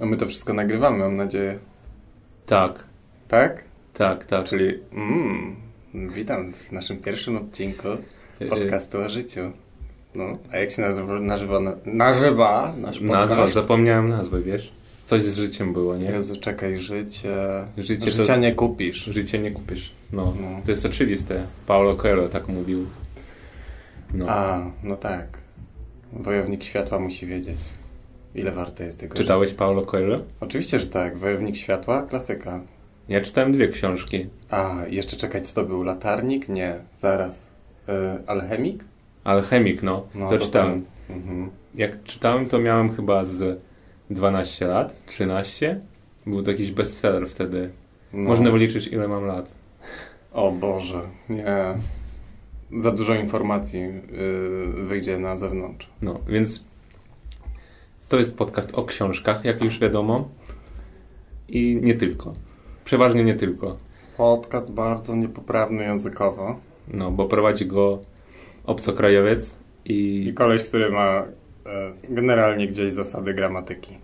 A my to wszystko nagrywamy, mam nadzieję. Tak, Tak? tak, tak. Czyli mm, witam w naszym pierwszym odcinku podcastu o życiu. No, a jak się nazywa, nazywa, nazywa nasz podcast? Nazwa, zapomniałem nazwę, wiesz? Coś z życiem było, nie? Jezu, czekaj, życie... Życie Życia to- nie kupisz. Życie nie kupisz. No, No. to jest oczywiste. Paulo Coelho tak mówił. No. A, no tak. Wojownik światła musi wiedzieć, ile warte jest tego Czytałeś życie. Paulo Coelho? Oczywiście, że tak. Wojownik światła, klasyka. Ja czytałem dwie książki. A, jeszcze czekaj, co to był? Latarnik? Nie, zaraz. Y, alchemik? Alchemik, no. No, to to czytałem. Mhm. Jak czytałem, to miałem chyba z 12 lat, 13. Był to jakiś bestseller wtedy. No. Można wyliczyć, ile mam lat. O Boże, nie. Za dużo informacji yy, wyjdzie na zewnątrz. No, więc to jest podcast o książkach, jak już wiadomo. I nie tylko. Przeważnie nie tylko. Podcast bardzo niepoprawny językowo. No, bo prowadzi go obcokrajowiec I i koleś, który ma e, generalnie gdzieś zasady gramatyki.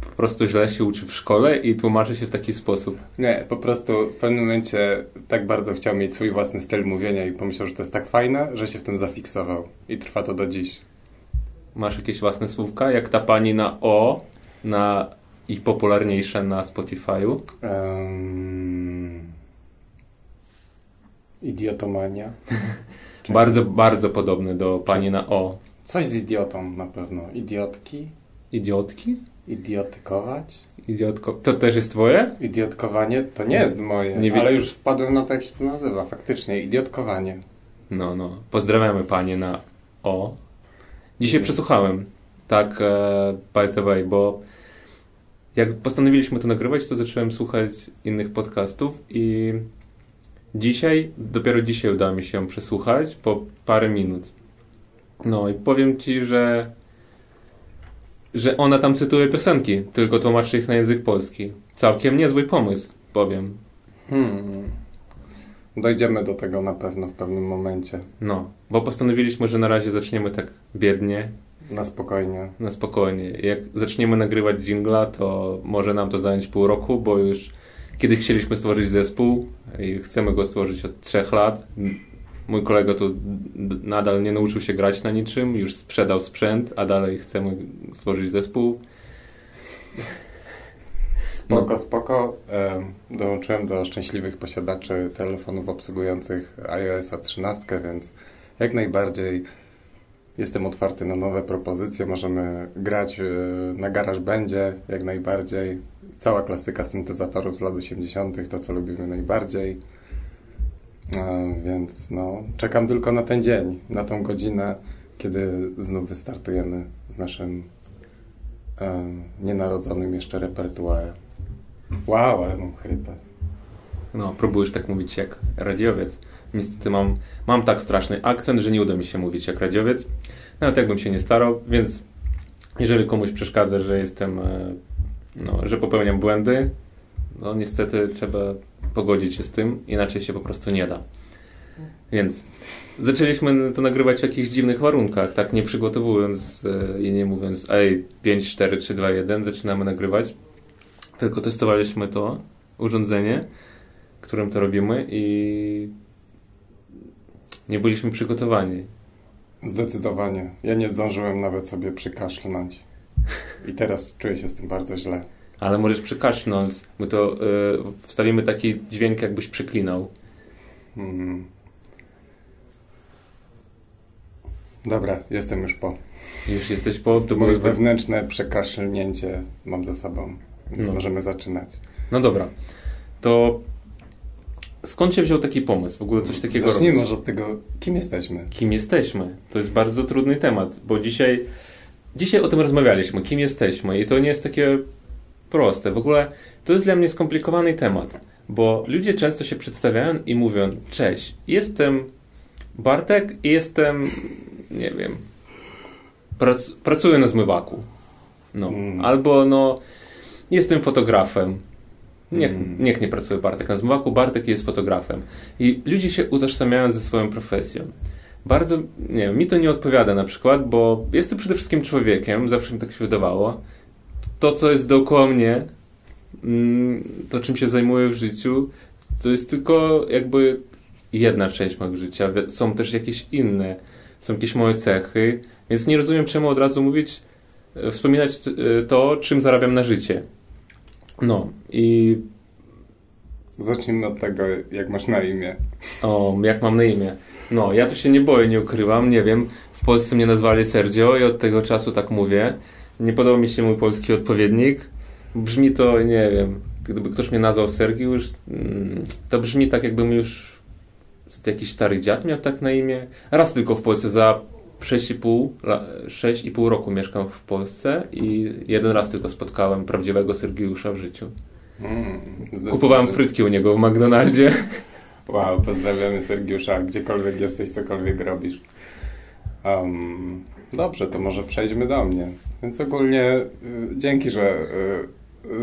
po prostu źle się uczy w szkole i tłumaczy się w taki sposób. Nie, po prostu w pewnym momencie tak bardzo chciał mieć swój własny styl mówienia i pomyślał, że to jest tak fajne, że się w tym zafiksował. I trwa to do dziś. Masz jakieś własne słówka, jak ta pani na O, na i popularniejsze na Spotify'u. Em, idiotomania. Bardzo, bardzo podobny do pani na O. Coś z idiotą na pewno. Idiotki? Idiotki? Idiotykować? Idiotko. To też jest twoje? Idiotkowanie to nie jest moje, Nie ale już wpadłem na to, jak się to nazywa. Faktycznie, idiotkowanie. No, no. Pozdrawiamy panie na O. Dzisiaj Mhm. przesłuchałem, tak e, by the way, bo jak postanowiliśmy to nagrywać, to zacząłem słuchać innych podcastów i dzisiaj, dopiero dzisiaj udało mi się przesłuchać po parę minut. No i powiem ci, że że ona tam cytuje piosenki, tylko tłumaczy ich na język polski. Całkiem niezły pomysł, powiem. Hmm. Dojdziemy do tego na pewno w pewnym momencie. No, bo postanowiliśmy, że na razie zaczniemy tak biednie, Na spokojnie. na spokojnie. Jak zaczniemy nagrywać jingla, to może nam to zająć pół roku, bo już kiedyś chcieliśmy stworzyć zespół i chcemy go stworzyć od trzech lat. Mój kolega tu nadal nie nauczył się grać na niczym, już sprzedał sprzęt, a dalej chcemy stworzyć zespół. Spoko, spoko. Em, dołączyłem do szczęśliwych posiadaczy telefonów obsługujących iOS 13, więc jak najbardziej jestem otwarty na nowe propozycje. Możemy grać e, na garaż będzie jak najbardziej. Cała klasyka syntezatorów z lat 80., to co lubimy najbardziej. E, Więc no, czekam tylko na ten dzień, na tą godzinę, kiedy znów wystartujemy z naszym nienarodzonym jeszcze repertuarem. Wow, ale mam chrypę. No, próbujesz tak mówić jak radiowiec. Niestety mam, mam tak straszny akcent, że nie uda mi się mówić jak radiowiec. Nawet jakbym się nie starał, więc jeżeli komuś przeszkadza, że jestem, e, no, że popełniam błędy, no niestety trzeba pogodzić się z tym, inaczej się po prostu nie da. Więc zaczęliśmy to nagrywać w jakichś dziwnych warunkach, tak nie przygotowując e, i nie mówiąc ej, 5, 4, 3, 2, 1, zaczynamy nagrywać. Tylko testowaliśmy to urządzenie, którym to robimy i nie byliśmy przygotowani. Zdecydowanie. Ja nie zdążyłem nawet sobie przykaszlnąć. I teraz czuję się z tym bardzo źle. Ale możesz przykaszlnąć, my to y, wstawimy taki dźwięk, jakbyś przyklinał. Mm. Dobra, jestem już po. Już jesteś po... To Moje były wewnętrzne przekaszlnięcie mam za sobą. Więc No. możemy zaczynać. No dobra. To skąd się wziął taki pomysł? W ogóle coś takiego Zacznijmy robić? może od tego, kim jesteśmy. Kim jesteśmy? To jest bardzo trudny temat, bo dzisiaj, dzisiaj o tym rozmawialiśmy. Kim jesteśmy? I to nie jest takie proste. W ogóle to jest dla mnie skomplikowany temat, bo ludzie często się przedstawiają i mówią: Cześć, jestem Bartek i jestem, nie wiem, prac, pracuję na zmywaku. No. Mm. Albo no, jestem fotografem. Niech, Mm. niech nie pracuje Bartek na zmywaku, Bartek jest fotografem. I ludzie się utożsamiają ze swoją profesją. Bardzo, nie wiem, mi to nie odpowiada na przykład, bo jestem przede wszystkim człowiekiem, zawsze mi tak się wydawało. to, co jest dookoła mnie, mm, to czym się zajmuję w życiu, to jest tylko jakby jedna część mojego życia. Są też jakieś inne, są jakieś moje cechy, więc nie rozumiem, czemu od razu mówić, e, wspominać e, to, czym zarabiam na życie. No i Zacznijmy od tego, jak masz na imię. o, jak mam na imię. No, ja tu się nie boję, nie ukrywam, nie wiem. W Polsce mnie nazwali Sergio i od tego czasu tak mówię. Nie podoba mi się mój polski odpowiednik. Brzmi to, nie wiem, gdyby ktoś mnie nazwał Sergiusz, mm, to brzmi tak, jakbym już jakiś stary dziad miał tak na imię. Raz tylko w Polsce za 6,5 la- 6,5 roku mieszkam w Polsce i jeden raz tylko spotkałem prawdziwego Sergiusza w życiu. Mm. Kupowałem frytki u niego w McDonaldzie. Wow, pozdrawiamy Sergiusza, gdziekolwiek jesteś, cokolwiek robisz. Um, dobrze, to może przejdźmy do mnie. Więc ogólnie y, dzięki, że y,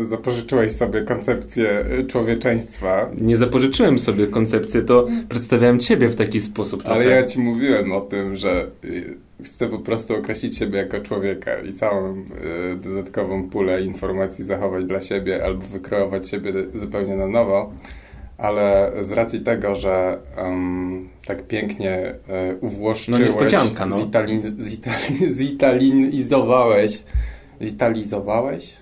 zapożyczyłeś sobie koncepcję y, człowieczeństwa, Nie zapożyczyłem sobie koncepcji, to przedstawiałem ciebie w taki sposób trochę. ale ja ci mówiłem o tym, że y, chcę po prostu określić siebie jako człowieka i całą y, dodatkową pulę informacji zachować dla siebie albo wykreować siebie zupełnie na nowo. Ale z racji tego, że em, tak pięknie e, uwłoszczyłeś, No no. zitalin, zitali, zitalinizowałeś, zitalizowałeś?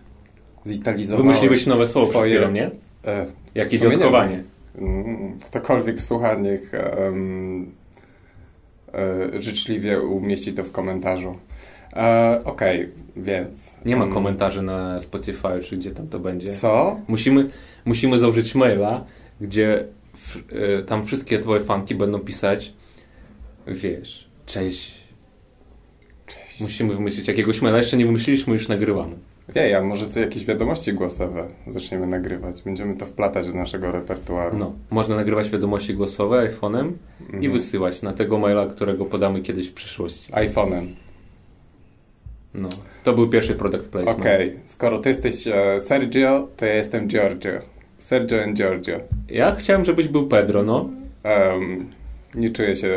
Zitalizowałeś Wymyśliłeś nowe słowo swoje- chwilą, nie? E, Jak idiotkowanie. Mm, Ktokolwiek słucha, niech em, e, życzliwie umieści to w komentarzu. E, Okej, więc. Nie ma mm, komentarzy na Spotify, czy gdzie tam to będzie. Co? Musimy, musimy założyć maila, gdzie w, e, tam wszystkie twoje fanki będą pisać, wiesz, cześć. Musimy wymyślić jakiegoś maila. Jeszcze nie wymyśliliśmy, już nagrywamy. Jej, a może co jakieś wiadomości głosowe zaczniemy nagrywać? Będziemy to wplatać do naszego repertuaru. No, można nagrywać wiadomości głosowe iPhone'em i Mhm. wysyłać na tego maila, którego podamy kiedyś w przyszłości. iPhone'em. No, to był pierwszy product placement. Okej, skoro ty jesteś e, Sergio, to ja jestem Giorgio. Sergio and Giorgio. Ja chciałem, żebyś był Pedro, no. Em, nie czuję się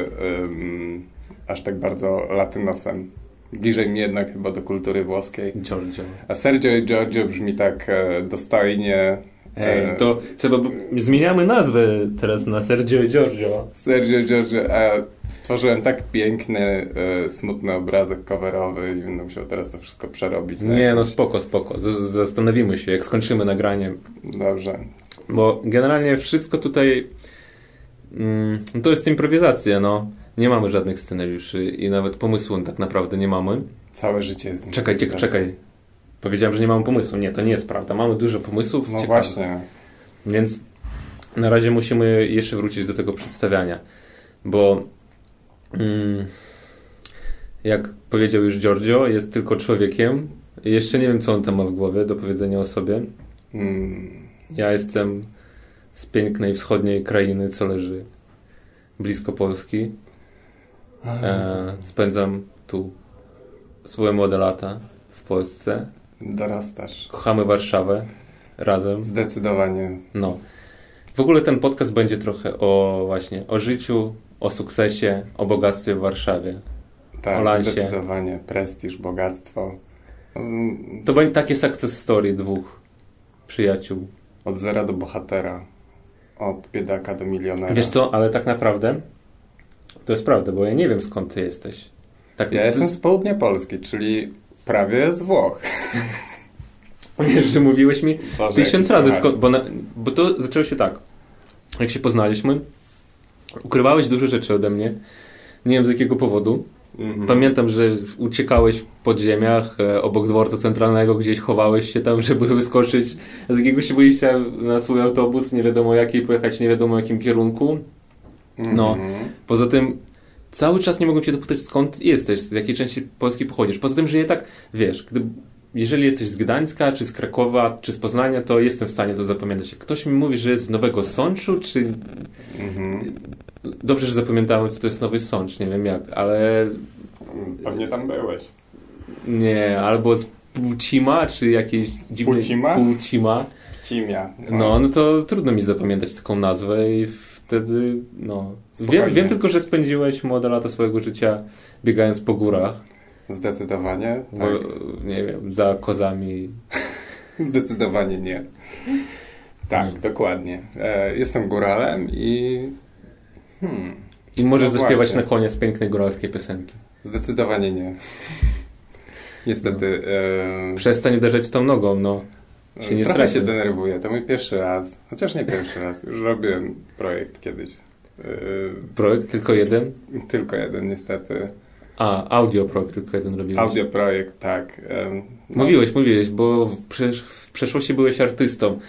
em, aż tak bardzo latynosem. Bliżej mi jednak chyba do kultury włoskiej. Giorgio. A Sergio i Giorgio brzmi tak e, dostojnie. Ej, e, to trzeba... Zmieniamy nazwę teraz na Sergio i Giorgio. Sergio i Giorgio. E, stworzyłem tak piękny, e, smutny obrazek coverowy i będę musiał teraz to wszystko przerobić. na Nie, no spoko, spoko. Z- Zastanowimy się, jak skończymy nagranie. Dobrze. Bo generalnie wszystko tutaj... Mm, to jest improwizacja, no. Nie mamy żadnych scenariuszy i nawet pomysłu tak naprawdę nie mamy. Całe życie jest Czekaj, czekaj, czekaj. Powiedziałem, że nie mamy pomysłu. Nie, to nie jest prawda. Mamy dużo pomysłów. No ciekawych. właśnie. Więc na razie musimy jeszcze wrócić do tego przedstawiania, bo mm, jak powiedział już Giorgio, jest tylko człowiekiem. Jeszcze nie wiem, co on tam ma w głowie do powiedzenia o sobie. Mm, Ja jestem z pięknej wschodniej krainy, co leży blisko Polski. E, spędzam tu swoje młode lata w Polsce. dorastasz. Kochamy Warszawę razem. Zdecydowanie. No. W ogóle ten podcast będzie trochę o właśnie o życiu, o sukcesie, o bogactwie w Warszawie. Tak, O lansie. zdecydowanie. Prestiż, bogactwo. To będzie takie success story dwóch przyjaciół. Od zera do bohatera. Od biedaka do milionera. Wiesz co, ale tak naprawdę to jest prawda, bo ja nie wiem skąd ty jesteś. Tak, Ja jestem z południa Polski, czyli prawie z Włoch. Wiesz, że mówiłeś mi Boże, tysiąc razy skąd, bo, na, bo to zaczęło się tak. Jak się poznaliśmy, ukrywałeś dużo rzeczy ode mnie. Nie wiem z jakiego powodu. Mhm. Pamiętam, że uciekałeś w podziemiach e, obok dworca centralnego, gdzieś chowałeś się tam, żeby wyskoczyć z jakiegoś wyjścia na swój autobus, nie wiadomo jaki, pojechać nie wiadomo jakim kierunku. No. Mhm. Poza tym cały czas nie mogłem się dopytać skąd jesteś, z jakiej części Polski pochodzisz. Poza tym, że je tak, wiesz, gdy, jeżeli jesteś z Gdańska, czy z Krakowa, czy z Poznania, to jestem w stanie to zapamiętać. Jak ktoś mi mówi, że jest z Nowego Sączu, czy... Mhm. Dobrze, że zapamiętałem, co to jest Nowy Sącz, nie wiem jak, ale Pewnie tam byłeś. Nie, albo z Płcima, czy jakiejś dziwnej... Płcima? Płcima. Cimia. No, no to trudno mi zapamiętać taką nazwę i wtedy, no... Wiem, wiem tylko, że spędziłeś młode lata swojego życia biegając po górach, Zdecydowanie. bo, Tak. nie wiem, za kozami Zdecydowanie nie. Tak, Nie. dokładnie. E, jestem góralem i... Hmm, I możesz No zaśpiewać właśnie. na koniec pięknej góralskiej piosenki. zdecydowanie nie. Niestety... E, Przestań uderzać tą nogą, no. Się nie trochę straszy. się denerwuję. To mój pierwszy raz. Chociaż nie pierwszy raz. Już robiłem projekt kiedyś. E, Projekt tylko jeden? tylko jeden niestety. A, audio projekt tylko jeden robiłeś. Audio projekt, tak. No, Mówiłeś, mówiłeś, bo w, przesz- w przeszłości byłeś artystą.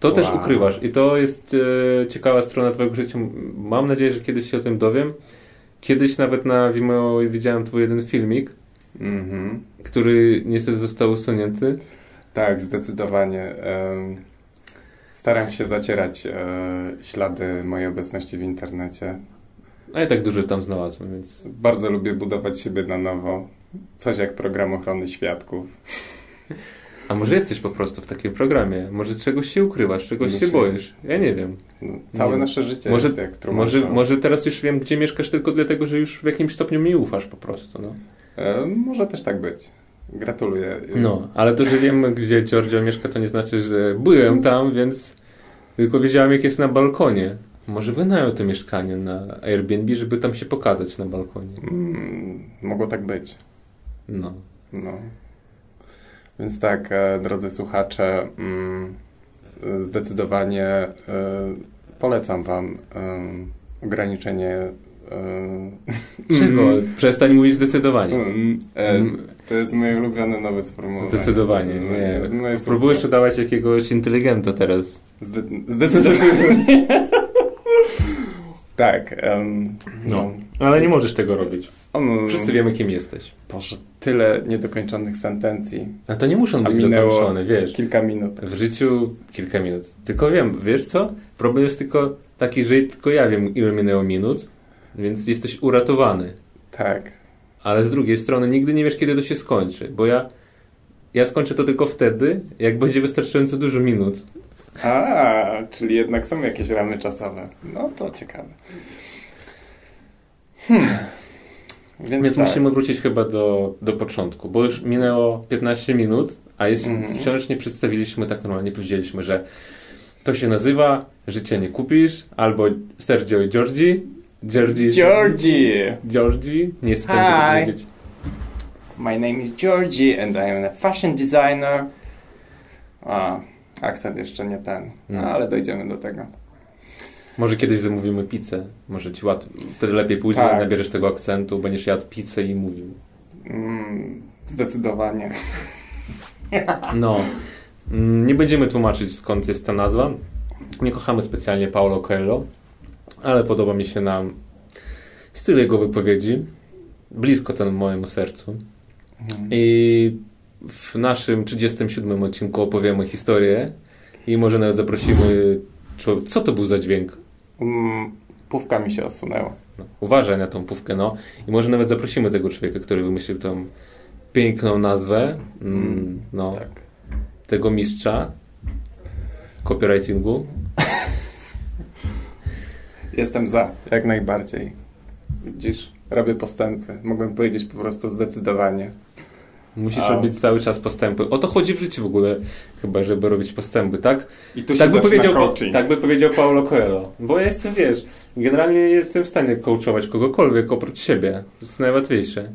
To też Wow. ukrywasz i to jest e, ciekawa strona twojego życia. Mam nadzieję, że kiedyś się o tym dowiem. Kiedyś nawet na Vimeo widziałem twój jeden filmik, Mhm. który niestety został usunięty. Tak, zdecydowanie. Staram się zacierać e, ślady mojej obecności w internecie. A ja tak dużo tam znalazłem, więc Bardzo lubię budować siebie na nowo. Coś jak program ochrony świadków. A może jesteś po prostu w takim programie? Może czegoś się ukrywasz, czegoś się Myślę. boisz? Ja nie wiem. No, całe Nie. nasze życie Może- jest jak Może, może teraz już wiem, gdzie mieszkasz tylko dlatego, że już w jakimś stopniu mi ufasz po prostu. No, E, może też tak być. Gratuluję. no ale to, że wiem, gdzie Giorgio mieszka, to nie znaczy, że byłem tam, więc tylko wiedziałem, jak jest na balkonie. Może wynajął to mieszkanie na Airbnb, żeby tam się pokazać na balkonie. Mm, mogło tak być. No. No. Więc tak, e, drodzy słuchacze, mm, zdecydowanie e, polecam Wam e, ograniczenie. Czego? Przestań mówić zdecydowanie. mm, e, to jest moje ulubione nowe sformułowanie. Zdecydowanie, nie. No jest Próbujesz udawać jakiegoś inteligenta teraz. Zde zdecydowanie. tak. em, No. Ale nie możesz tego robić. On, Wszyscy wiemy, kim jesteś. Boże, tyle niedokończonych sentencji. A to nie muszą być dokończone, wiesz. Kilka minut. W życiu kilka minut. Tylko wiem, wiesz co? Problem jest tylko taki, że tylko ja wiem, ile minęło minut, więc jesteś uratowany. Tak. Ale z drugiej strony nigdy nie wiesz, kiedy to się skończy, bo ja, ja skończę to tylko wtedy, jak będzie wystarczająco dużo minut. A, czyli jednak są jakieś ramy czasowe. No to ciekawe. Hmm. Więc, Więc tak. musimy wrócić chyba do, do początku, bo już minęło 15 minut, a jest, Mhm. wciąż nie przedstawiliśmy tak normalnie, powiedzieliśmy, że to się nazywa Życie nie kupisz, albo Sergio i Georgi. Georgi. Georgie! Georgi? Nie stanie tego powiedzieć. My name is Georgie and I am a fashion designer. A, akcent jeszcze nie ten. No, No. ale dojdziemy do tego. Może kiedyś zamówimy pizzę. Może ci łatwiej. Wtedy lepiej pójdzie, Tak. nabierzesz tego akcentu, będziesz jadł pizzę i mówił. Mm, zdecydowanie. No. Mm, Nie będziemy tłumaczyć skąd jest ta nazwa. Nie kochamy specjalnie Paulo Coelho, ale podoba mi się nam styl jego wypowiedzi. Blisko ten mojemu sercu. Mhm. I w naszym 37 odcinku opowiemy historię i może nawet zaprosimy. człowiek- Co to był za dźwięk? Mm, pówka mi się osunęła. No, uważaj na tą pówkę, no. I może nawet zaprosimy tego człowieka, który wymyślił tą piękną nazwę, mm, no, Tak. tego mistrza copywritingu. Jestem za, jak najbardziej. Widzisz, robię postępy. Mogłem powiedzieć po prostu zdecydowanie. Musisz A. robić cały czas postępy. O to chodzi w życiu w ogóle, chyba, żeby robić postępy, tak? I tu się Tak by, powiedział, coaching. tak by powiedział Paulo Coelho. Bo ja jestem, wiesz, generalnie nie jestem w stanie coachować kogokolwiek oprócz siebie. To jest najłatwiejsze.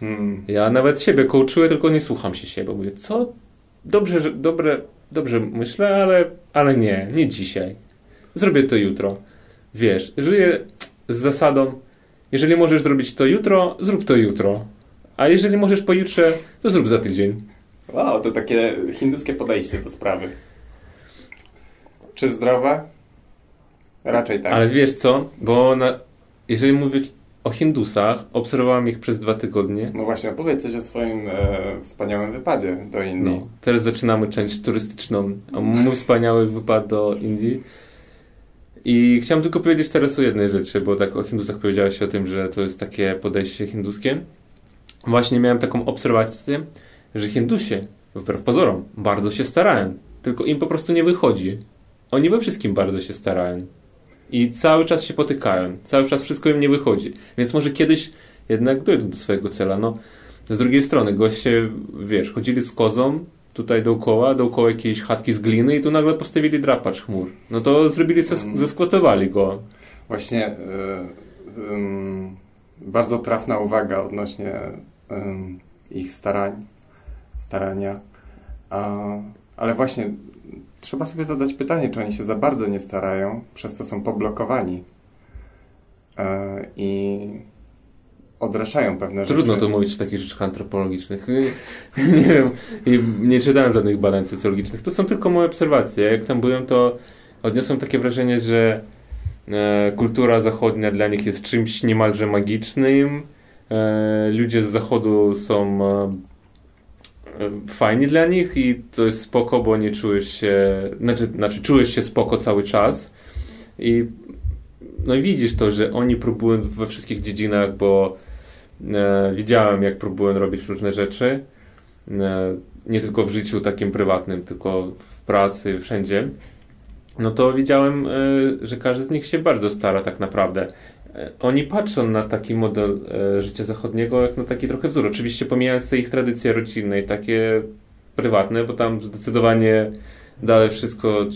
Hmm. Ja nawet siebie coachuję, tylko nie słucham się siebie. Mówię, co? Dobrze, że, dobre, dobrze myślę, ale, ale nie, nie dzisiaj. Zrobię to jutro. Wiesz, żyję z zasadą, jeżeli możesz zrobić to jutro, zrób to jutro. A jeżeli możesz pojutrze, to zrób za tydzień. Wow, to takie hinduskie podejście do sprawy. Czy zdrowe? Raczej tak. Ale wiesz co? Bo na, jeżeli mówić o Hindusach, obserwowałem ich przez dwa tygodnie. No właśnie, opowiedz coś o swoim e, wspaniałym wypadzie do Indii. No, teraz zaczynamy część turystyczną. Mój wspaniały wypad do Indii. I chciałem tylko powiedzieć teraz o jednej rzeczy, bo tak o Hindusach powiedziałeś o tym, że to jest takie podejście hinduskie. Właśnie miałem taką obserwację, że Hindusie, wbrew pozorom, bardzo się starają. Tylko im po prostu nie wychodzi. Oni we wszystkim bardzo się starają. I cały czas się potykają. Cały czas wszystko im nie wychodzi. Więc może kiedyś jednak dojdą do swojego cela. No, z drugiej strony, goście, wiesz, chodzili z kozą tutaj dookoła, dookoła jakiejś chatki z gliny i tu nagle postawili drapacz chmur. No to zrobili, Mm. zeskłotowali go. Właśnie y, y, bardzo trafna uwaga odnośnie y, ich starań, starania. A, ale właśnie trzeba sobie zadać pytanie, czy oni się za bardzo nie starają, przez co są poblokowani e, i odraszają pewne Trudno rzeczy. to mówić w takich rzeczach antropologicznych. nie wiem, nie czytałem żadnych badań socjologicznych. To są tylko moje obserwacje. Jak tam byłem, to odniosłem takie wrażenie, że e, kultura zachodnia dla nich jest czymś niemalże magicznym. E, ludzie z zachodu są e, fajni dla nich i to jest spoko, bo nie czujesz się, znaczy, znaczy czujesz się spoko cały czas i no i widzisz to, że oni próbują we wszystkich dziedzinach, bo widziałem jak próbują robić różne rzeczy, e, nie tylko w życiu takim prywatnym, tylko w pracy, wszędzie, no to widziałem, e, że każdy z nich się bardzo stara tak naprawdę. E, Oni patrzą na taki model e, życia zachodniego jak na taki trochę wzór. Oczywiście pomijając te ich tradycje rodzinne i takie prywatne, bo tam zdecydowanie dalej wszystko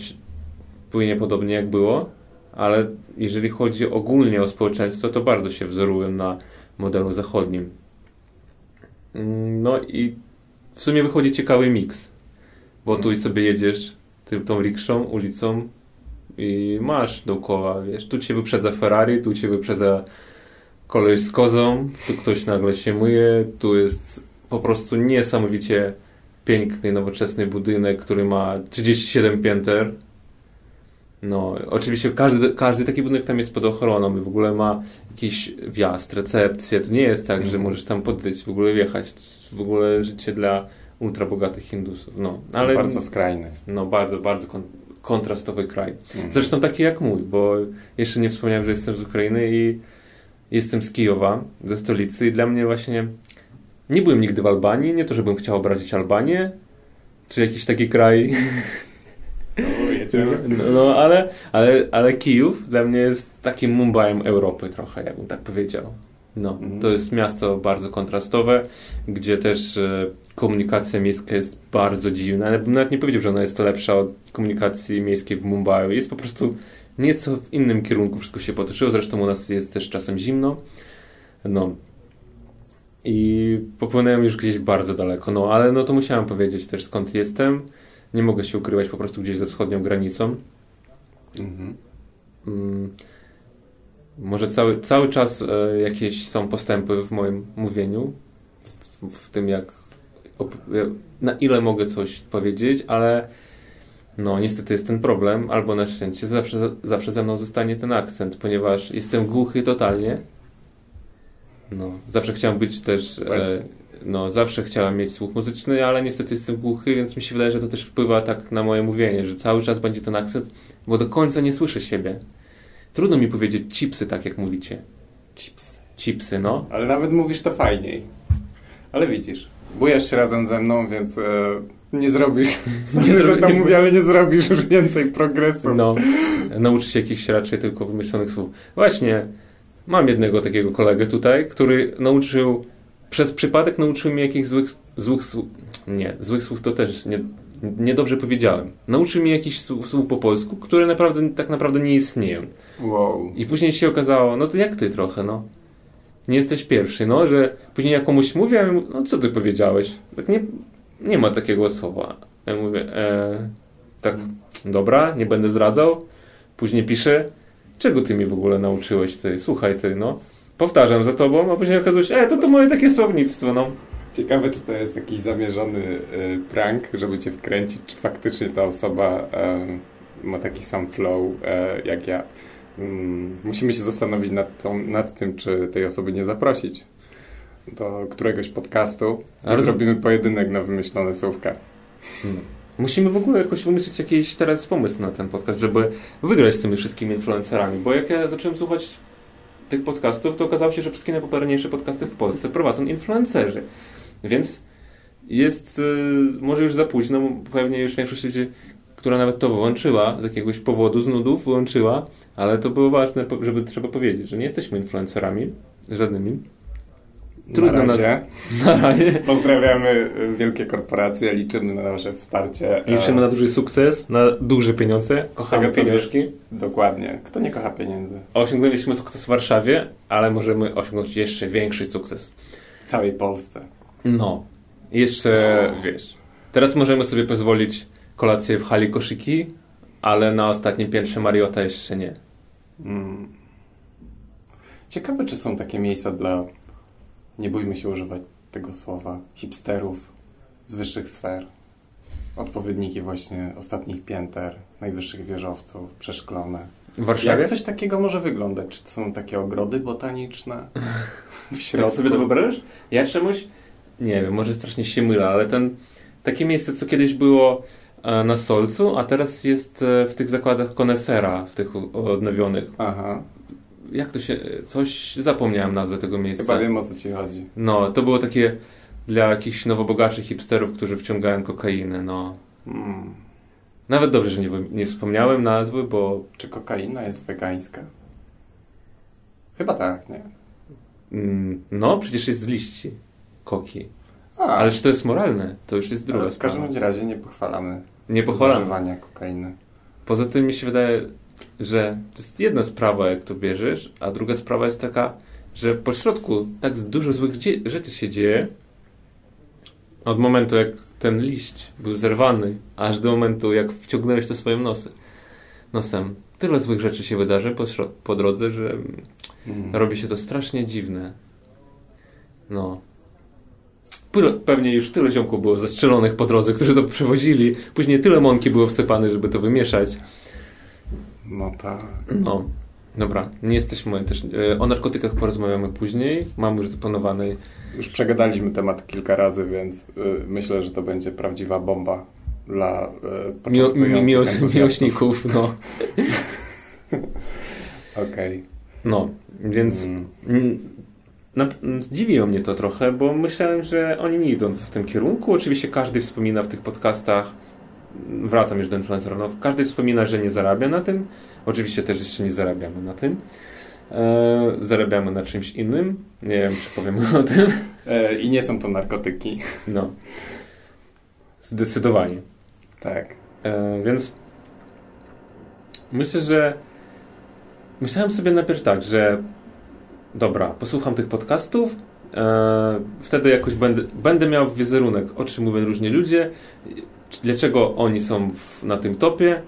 płynie podobnie jak było, ale jeżeli chodzi ogólnie o społeczeństwo, to bardzo się wzorują na modelu zachodnim. No i w sumie wychodzi ciekawy miks, bo tu i sobie jedziesz tym, tą rikszą, ulicą i masz dookoła, wiesz, tu cię wyprzedza Ferrari, tu cię wyprzedza koleś z kozą, tu ktoś nagle się myje, tu jest po prostu niesamowicie piękny, nowoczesny budynek, który ma 37 pięter. No, oczywiście każdy, każdy taki budynek tam jest pod ochroną i w ogóle ma jakiś wjazd, recepcję. To nie jest tak, że Mhm. możesz tam podejść, w ogóle wjechać. To jest w ogóle życie dla ultrabogatych Hindusów. No, ale Bardzo skrajny. no, bardzo, bardzo kon- kontrastowy kraj. Mhm. Zresztą taki jak mój, bo jeszcze nie wspomniałem, że jestem z Ukrainy i jestem z Kijowa, ze stolicy i dla mnie właśnie nie byłem nigdy w Albanii, nie to, żebym chciał obrazić Albanię, czy jakiś taki kraj. no, no ale, ale, ale Kijów dla mnie jest takim Mumbajem Europy trochę, jakbym tak powiedział. No, Mhm. to jest miasto bardzo kontrastowe, gdzie też e, komunikacja miejska jest bardzo dziwna. Ale bym nawet nie powiedział, że ona jest lepsza od komunikacji miejskiej w Mumbaiu. Jest po prostu nieco w innym kierunku wszystko się potoczyło. Zresztą u nas jest też czasem zimno. No. I popłynąłem już gdzieś bardzo daleko. No, ale no to musiałem powiedzieć też skąd jestem. Nie mogę się ukrywać po prostu gdzieś ze wschodnią granicą. Mhm. Mm, może cały, cały czas e, jakieś są postępy w moim mówieniu, w, w tym jak e, na ile mogę coś powiedzieć, ale no niestety jest ten problem, albo na szczęście zawsze, zawsze ze mną zostanie ten akcent, ponieważ jestem głuchy totalnie. No, zawsze chciałem być też, e. no zawsze chciałem mieć słuch muzyczny, ale niestety jestem głuchy, więc mi się wydaje, że to też wpływa tak na moje mówienie, że cały czas będzie ten akcent, bo do końca nie słyszę siebie. Trudno mi powiedzieć chipsy, tak jak mówicie. Chips. Chipsy, no. Ale nawet mówisz to fajniej. Ale widzisz, bujesz się razem ze mną, więc e, nie zrobisz. Sorry, Nie że zro- to mówię, ale nie zrobisz już więcej progresu. No, nauczyć się jakichś raczej tylko wymyślonych słów. Właśnie, mam jednego takiego kolegę tutaj, który nauczył, przez przypadek nauczył mnie jakichś złych, złych słów. Nie, złych słów to też nie, niedobrze powiedziałem. Nauczył mnie jakichś słów, słów po polsku, które naprawdę, tak naprawdę nie istnieją. Wow. I później się okazało, no to jak ty trochę, no. Nie jesteś pierwszy, no, że później jak komuś mówię, ja mówię, no co ty powiedziałeś? Tak nie, nie ma takiego słowa. Ja mówię, e, tak, dobra, nie będę zdradzał. Później piszę, czego ty mi w ogóle nauczyłeś, ty, słuchaj ty, no. Powtarzam za tobą, a później okazuje się, e, to to moje takie słownictwo, no. Ciekawe, czy to jest jakiś zamierzony y, prank, żeby cię wkręcić, czy faktycznie ta osoba e, ma taki sam flow e, jak ja. Mm, musimy się zastanowić nad, tą, nad tym, czy tej osoby nie zaprosić do któregoś podcastu A i zrobimy pojedynek na wymyślone słówka. Hmm. Musimy w ogóle jakoś wymyślić jakiś teraz pomysł na ten podcast, żeby wygrać z tymi wszystkimi influencerami, bo jak ja zacząłem słuchać tych podcastów, to okazało się, że wszystkie najpopularniejsze podcasty w Polsce prowadzą influencerzy. Więc jest y, może już za późno, pewnie już większość ludzi, która nawet to wyłączyła z jakiegoś powodu, z nudów wyłączyła, ale to było ważne, żeby trzeba powiedzieć, że nie jesteśmy influencerami żadnymi. Trudno na razie. Na razie. Pozdrawiamy wielkie korporacje, liczymy na nasze wsparcie. Liczymy na duży sukces, na duże pieniądze. Kochamy pieniążki. Dokładnie. Kto nie kocha pieniędzy? Osiągnęliśmy sukces w Warszawie, ale możemy osiągnąć jeszcze większy sukces. W całej Polsce. No. Jeszcze, wiesz, teraz możemy sobie pozwolić kolację w hali koszyki, ale na ostatnim piętrze Mariota jeszcze nie. Mm. Ciekawe, czy są takie miejsca dla, nie bójmy się używać tego słowa, hipsterów z wyższych sfer. Odpowiedniki właśnie ostatnich pięter, najwyższych wieżowców, przeszklone. W Warszawie? Jak coś takiego może wyglądać? Czy to są takie ogrody botaniczne w środku? sobie to wyobrażasz? Ja czemuś, nie wiem, może strasznie się mylę, ale ten, takie miejsce, co kiedyś było e, na Solcu, a teraz jest e, w tych zakładach Konesera, w tych odnowionych. Aha jak to się, coś, zapomniałem nazwę tego miejsca. Chyba wiem o co ci chodzi. No, to było takie dla jakichś nowobogaczych hipsterów, którzy wciągają kokainę, no. Mm. Nawet dobrze, że nie, nie wspomniałem nazwy, bo... Czy kokaina jest wegańska? Chyba tak, nie? Mm, no, przecież jest z liści koki. A. Ale czy to jest moralne? To już jest druga Ale w każdym razie nie pochwalamy nie pochwalamy. zażywania kokainy. Poza tym mi się wydaje, że to jest jedna sprawa, jak to bierzesz, a druga sprawa jest taka, że po środku tak dużo złych rzeczy się dzieje od momentu, jak ten liść był zerwany, aż do momentu, jak wciągnąłeś to swoim nosem. nosem. Tyle złych rzeczy się wydarzy po, po drodze, że mm. robi się to strasznie dziwne. No. Pewnie już tyle ziomków było zastrzelonych po drodze, którzy to przewozili. Później tyle mąki było wsypane, żeby to wymieszać. No tak. No. Dobra, nie jesteśmy też. E, o narkotykach porozmawiamy później. Mamy już zaplanowane. Już przegadaliśmy temat kilka razy, więc y, myślę, że to będzie prawdziwa bomba dla y, Mio, miło, miłośników. No. Okej. Okay. No, więc mm. na, zdziwiło mnie to trochę, bo myślałem, że oni nie idą w tym kierunku. Oczywiście każdy wspomina w tych podcastach wracam już do influencerów. No, każdy wspomina, że nie zarabia na tym. Oczywiście też jeszcze nie zarabiamy na tym. E, zarabiamy na czymś innym. Nie wiem, czy powiem o tym. E, I nie są to narkotyki. No. Zdecydowanie. Tak. E, więc myślę, że myślałem sobie najpierw tak, że dobra, posłucham tych podcastów, e, wtedy jakoś będę, będę miał wizerunek, o czym mówią różni ludzie, dlaczego oni są w, na tym topie,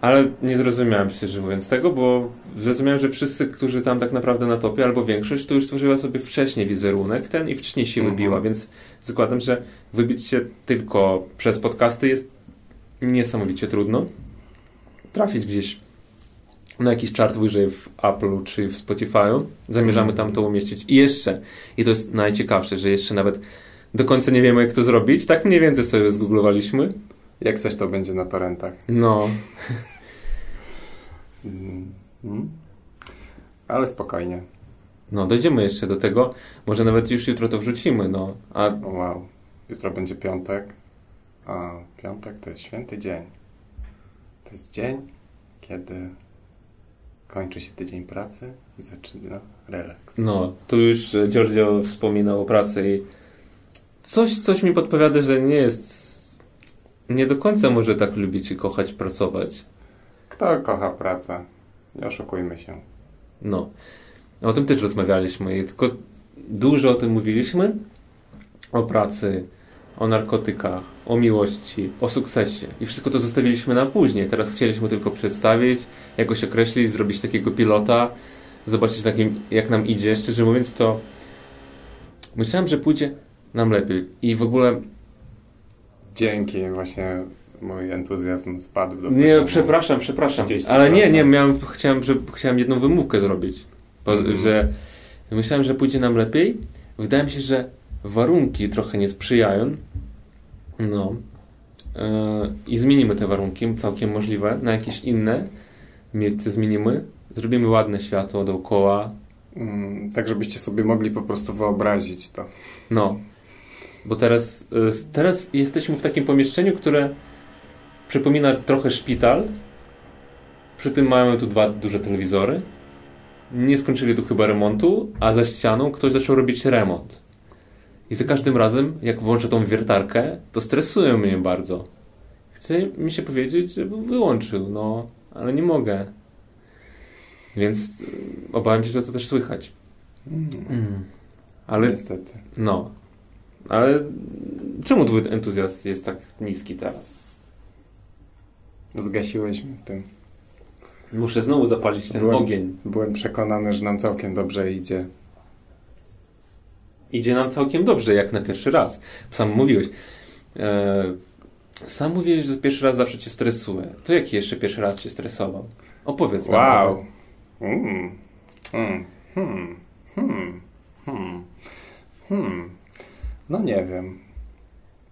ale nie zrozumiałem szczerze mówiąc tego, bo zrozumiałem, że wszyscy, którzy tam tak naprawdę na topie, albo większość, to już stworzyła sobie wcześniej wizerunek ten i wcześniej się mhm. wybiła, więc zakładam, że wybić się tylko przez podcasty jest niesamowicie trudno. Trafić gdzieś na jakiś chart wyżej w Apple czy w Spotify'u. Zamierzamy tam to umieścić. I jeszcze, i to jest najciekawsze, że jeszcze nawet do końca nie wiemy, jak to zrobić. Tak mniej więcej sobie zgooglowaliśmy. Jak coś to będzie na torrentach. No. Mm. Ale spokojnie. No, dojdziemy jeszcze do tego. Może nawet już jutro to wrzucimy, no. A... wow. Jutro będzie piątek. A piątek to jest święty dzień. To jest dzień, kiedy kończy się tydzień pracy i zaczyna relaks. No, tu już Giorgio wspominał o pracy i coś, coś mi podpowiada, że nie jest. Nie do końca może tak lubić i kochać pracować. Kto kocha pracę? Nie oszukujmy się. No. O tym też rozmawialiśmy, tylko dużo o tym mówiliśmy. O pracy, o narkotykach, o miłości, o sukcesie. I wszystko to zostawiliśmy na później. Teraz chcieliśmy tylko przedstawić, jakoś określić, zrobić takiego pilota, zobaczyć takim, jak nam idzie. Szczerze mówiąc, to myślałem, że pójdzie nam lepiej. I w ogóle... Dzięki, właśnie mój entuzjazm spadł do Nie, przepraszam, przepraszam. Ale nie, nie, miałem, chciałem, że, chciałem jedną wymówkę zrobić. Bo, mm. Że myślałem, że pójdzie nam lepiej. Wydaje mi się, że warunki trochę nie sprzyjają. No. Yy, I zmienimy te warunki, całkiem możliwe, na jakieś inne miejsce zmienimy. Zrobimy ładne światło dookoła. Mm, tak, żebyście sobie mogli po prostu wyobrazić to. No. Bo teraz, y, teraz jesteśmy w takim pomieszczeniu, które przypomina trochę szpital. Przy tym mamy tu dwa duże telewizory. nie skończyli tu chyba remontu, a za ścianą ktoś zaczął robić remont. I za każdym razem, jak włączę tą wiertarkę, to stresuje mnie bardzo. Chce mi się powiedzieć, żeby wyłączył, no, ale nie mogę. Więc y, obawiam się, że to też słychać. Mm. Ale, Niestety. no. Ale czemu twój entuzjazm jest tak niski teraz? Zgasiłeś mnie tym. Muszę znowu zapalić ten Byłem- ogień. Byłem przekonany, że nam całkiem dobrze idzie. Idzie nam całkiem dobrze, jak na pierwszy raz. Sam mówiłeś. E, sam mówiłeś, że pierwszy raz zawsze cię stresuje. To jaki jeszcze pierwszy raz cię stresował? Opowiedz nam. Wow. Mm. Mm. Hmm. Hmm. Hmm. Hmm. No nie wiem.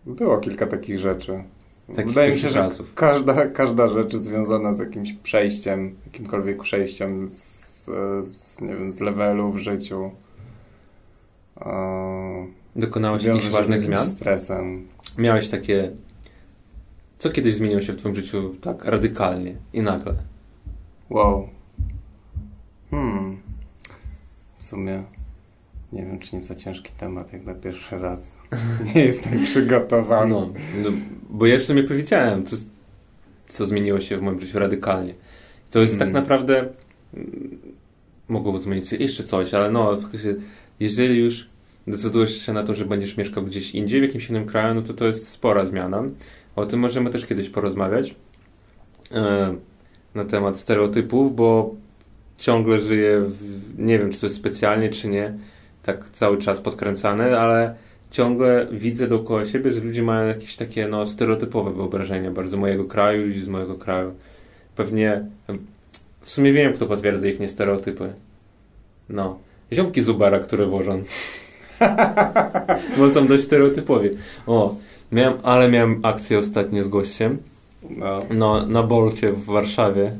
Było kilka takich rzeczy. Takich Wydaje mi się, że razów. każda, każda rzecz związana z jakimś przejściem, jakimkolwiek przejściem z, z, nie wiem, z levelu w życiu e, Dokonałeś jakichś ważnych zmian? stresem. Miałeś takie... Co kiedyś zmieniło się w twoim życiu tak radykalnie i nagle? Wow. Hmm. W sumie nie wiem, czy nie za ciężki temat jak na pierwszy raz. Nie jestem przygotowany. No, no, bo ja w sumie powiedziałem, co, co zmieniło się w moim życiu radykalnie. To jest Mm. tak naprawdę... Mogłoby zmienić się jeszcze coś, ale no, jeżeli już decydujesz się na to, że będziesz mieszkał gdzieś indziej, w jakimś innym kraju, no to to jest spora zmiana. O tym możemy też kiedyś porozmawiać e, na temat stereotypów, bo ciągle żyję, w, nie wiem czy to jest specjalnie, czy nie, tak cały czas podkręcane, ale ciągle widzę dookoła siebie, że ludzie mają jakieś takie no, stereotypowe wyobrażenia bardzo mojego kraju i z mojego kraju. Pewnie w sumie wiem, kto potwierdza ich nie stereotypy. No. Ziomki z Ubara, które wożą. Bo są dość stereotypowi. O, miałem, ale miałem akcję ostatnio z gościem. No. No, na Bolcie w Warszawie.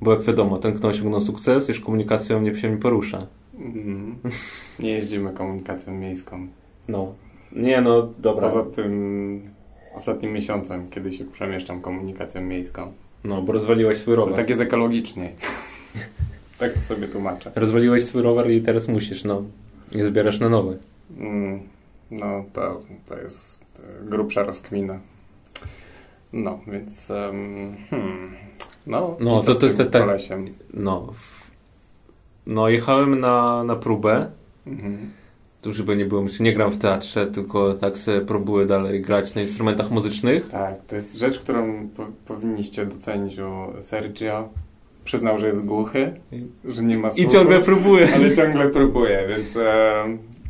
Bo jak wiadomo, ten kto osiągnął sukces, już komunikacją nie się nie porusza. Mhm. Nie jeździmy komunikacją miejską. No. Nie no, dobra. Poza tym ostatnim miesiącem, kiedy się przemieszczam komunikacją miejską. No, bo rozwaliłeś swój rower. tak jest ekologiczniej. tak to sobie tłumaczę. Rozwaliłeś swój rower i teraz musisz, no. I zbierasz na nowy. Mm, No, to, to jest e, grubsza rozkmina. No, więc... em, hmm. No, No, to- to jest kolesiem? No. No, jechałem na, na próbę. Mhm. Tu żeby nie było, nie gram w teatrze, tylko tak sobie próbuję dalej grać na instrumentach muzycznych. Tak, to jest rzecz, którą po, powinniście docenić u Sergio. Przyznał, że jest głuchy, że nie ma I słuchu, ciągle próbuję. ale ciągle próbuje, więc e,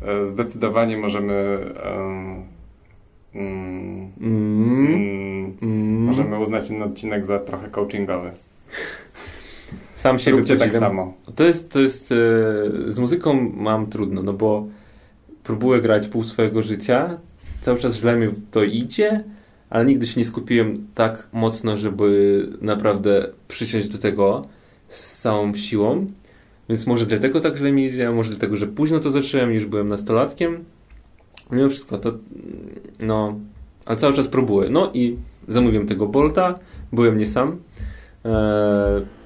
e, zdecydowanie możemy e, Mm, mm, mm. możemy uznać ten odcinek za trochę coachingowy. Sam siebie Róbcie tak samo. To jest, to jest, e, z muzyką mam trudno, no bo próbuję grać pół swojego życia, cały czas źle mi to idzie, ale nigdy się nie skupiłem tak mocno, żeby naprawdę przysiąść do tego z całą siłą, więc może dlatego tak źle mi idzie, a może dlatego, że późno to zacząłem, już byłem nastolatkiem. Mimo wszystko, to no, ale cały czas próbuję. No i zamówiłem tego Bolta, byłem nie sam. E,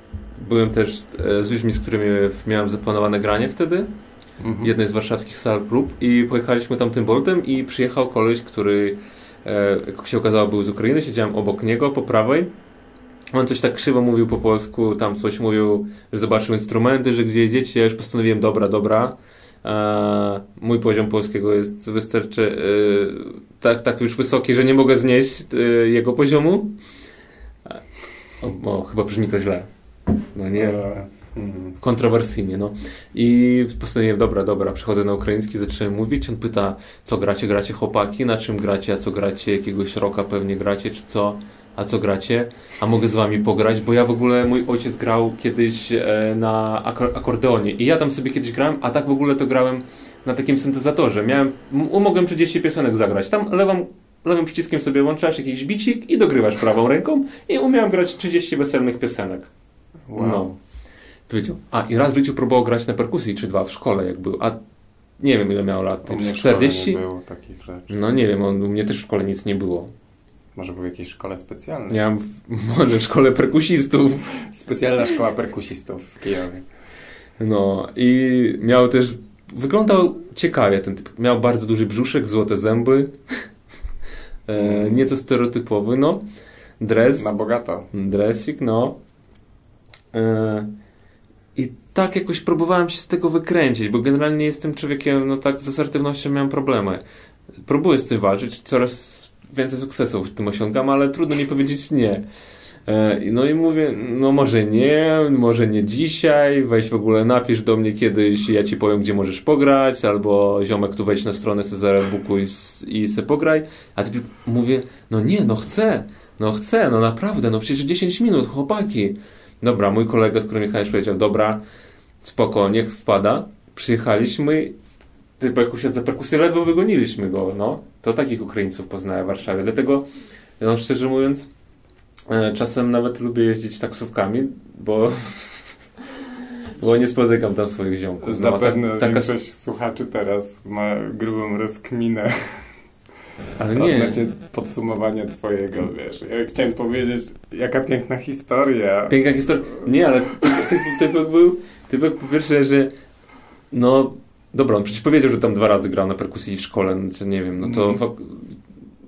byłem też e, z ludźmi, z którymi miałem zaplanowane granie wtedy Mhm. jednej z warszawskich sal prób i pojechaliśmy tam tym Boltem i przyjechał koleś, który e, jak się okazało był z Ukrainy, siedziałem obok niego po prawej. On coś tak krzywo mówił po polsku, tam coś mówił, że zobaczył instrumenty, że gdzie jedziecie, ja już postanowiłem, dobra, dobra. E, mój poziom polskiego jest wystarczy e, tak, tak już wysoki, że nie mogę znieść jego poziomu. O, o, chyba brzmi to źle. No nie. E, mhm. Kontrowersyjnie, no. I postanowiłem, dobra, dobra, przychodzę na ukraiński, zacząłem mówić. On pyta, co gracie, gracie chłopaki, na czym gracie, a co gracie, jakiegoś roka pewnie gracie, czy co, a co gracie, a mogę z wami pograć, bo ja w ogóle, mój ojciec grał kiedyś e, na akor- akordeonie i ja tam sobie kiedyś grałem, a tak w ogóle to grałem na takim syntezatorze. Miałem, mogłem 30 piosenek zagrać. Tam lewą, lewym przyciskiem sobie włączasz jakiś bicik i dogrywasz prawą ręką i umiałem grać 30 weselnych piosenek. Wow. No. Powiedział. A i raz w życiu próbował grać na perkusji, czy dwa w szkole, jak był. A nie wiem, ile miał lat. U mnie w 40? szkole nie było takich rzeczy. No nie wiem, on, u mnie też w szkole nic nie było. Może był w jakiejś szkole specjalnej? W, może w szkole perkusistów. Specjalna szkoła perkusistów w Kijowie. No i miał też, wyglądał ciekawie ten typ. Miał bardzo duży brzuszek, złote zęby, e, nieco stereotypowy, no. Dres. Na bogato. Dresik, no. E, I tak jakoś próbowałem się z tego wykręcić, bo generalnie jestem człowiekiem, no tak z asertywnością miałem problemy. Próbuję z tym walczyć, coraz więcej sukcesów w tym osiągam, ale trudno mi powiedzieć nie. E, No i mówię, no może nie, może nie dzisiaj, weź w ogóle napisz do mnie kiedyś, ja ci powiem, gdzie możesz pograć, albo ziomek tu wejdź na stronę Cezara Booku i, i se pograj. A ty mówię, no nie, no chcę, no chcę, no naprawdę, no przecież 10 minut, chłopaki. Dobra, mój kolega, z którym jechałeś, powiedział, dobra, spoko, niech wpada. Przyjechaliśmy, ty perkusja za perkusję ledwo wygoniliśmy go, no. To takich Ukraińców poznałem w Warszawie, dlatego, no szczerze mówiąc, e, czasem nawet lubię jeździć taksówkami, bo bo nie spotykam tam swoich ziomków. No, Zapewne tak- taka- większość słuchaczy teraz ma grubą rozkminę Ale nie, odnośnie podsumowania twojego, wiesz. Ja chciałem powiedzieć, jaka piękna historia. Piękna historia. Nie, ale typek, typek był, typek po pierwsze, że no, dobra, on przecież powiedział, że tam dwa razy grał na perkusji w szkole, no, czy nie wiem, no to fak-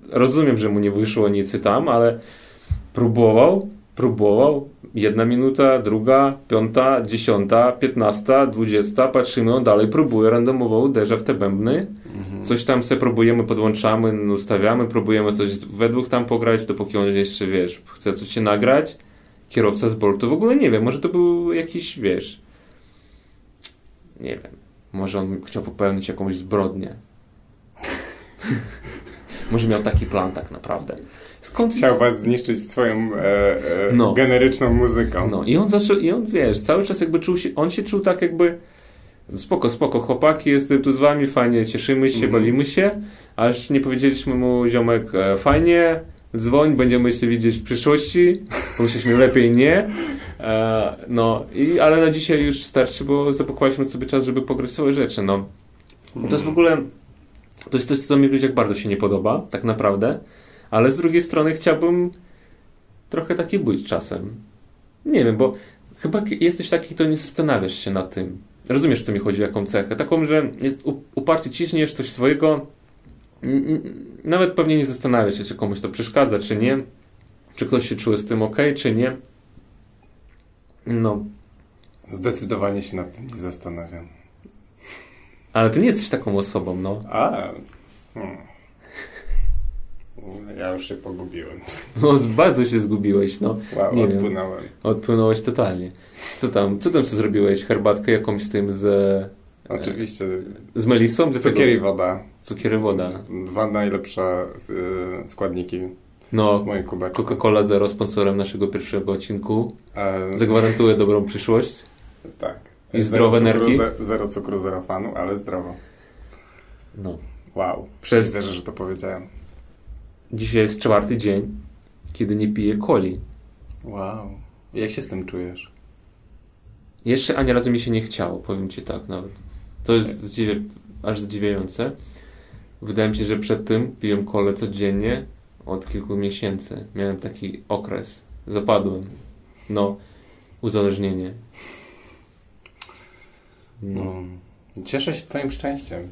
rozumiem, że mu nie wyszło nic tam, ale próbował, próbował, jedna minuta, druga, piąta, dziesiąta, piętnasta, dwudziesta, patrzymy, on dalej próbuje, randomowo uderza w te bębny, coś tam se próbujemy, podłączamy, ustawiamy, próbujemy coś według tam pograć, dopóki on jeszcze, wiesz, chce coś się nagrać, kierowca z Boltu, w ogóle nie wiem, może to był jakiś, wiesz, nie wiem, może on chciał popełnić jakąś zbrodnię. może miał taki plan tak naprawdę. Skąd Chciał was zniszczyć swoją e, e, No. generyczną muzyką. No i on zaczął, i on wiesz, cały czas jakby czuł się, on się czuł tak jakby spoko, spoko, chłopaki, jestem tu z wami, fajnie, cieszymy się, Mhm. bawimy się, aż nie powiedzieliśmy mu, ziomek, e, fajnie, dzwoń, będziemy się widzieć w przyszłości, pomyśleliśmy lepiej nie, e, no, i, ale na dzisiaj już starczy, bo zapakowaliśmy sobie czas, żeby pograć całe rzeczy, no. To jest w ogóle, to jest coś, co mi w ludziach bardzo się nie podoba, tak naprawdę, ale z drugiej strony chciałbym trochę taki być czasem. Nie wiem, bo chyba jesteś taki, kto nie zastanawiasz się nad tym. Rozumiesz, co mi chodzi, jaką cechę? Taką, że jest uparcie ciśniesz coś swojego, nawet pewnie nie zastanawiasz się, czy komuś to przeszkadza, czy nie, czy ktoś się czuje z tym ok, czy nie. No, Zdecydowanie się nad tym nie zastanawiam. ale ty nie jesteś taką osobą, no. A. Hmm. Ja już się pogubiłem. no bardzo się zgubiłeś, no. Wow, Nie wiem. odpłynąłem. Odpłynąłeś totalnie. Co tam, co tam co zrobiłeś? Herbatkę jakąś z tym z, Oczywiście. z melisą? Dlaczego? Cukier i woda. Cukier i woda. Dwa najlepsze y, składniki No. Coca-Cola Zero sponsorem naszego pierwszego odcinku. E, Zagwarantuje dobrą przyszłość. tak. I zdrowe Zero cukru, Zero cukru, zero fanu, ale zdrowo. No. Wow. Przez Wierzę, że to powiedziałem. Dzisiaj jest czwarty dzień, kiedy nie piję coli. Wow. Jak się z tym czujesz? Jeszcze ani razu mi się nie chciało, powiem ci tak nawet. To jest zdziwie, aż zdziwiające. Wydaje mi się, że przed tym piłem kolę codziennie od kilku miesięcy. Miałem taki okres. Zapadłem. No, uzależnienie. No. Mm. Cieszę się twoim szczęściem.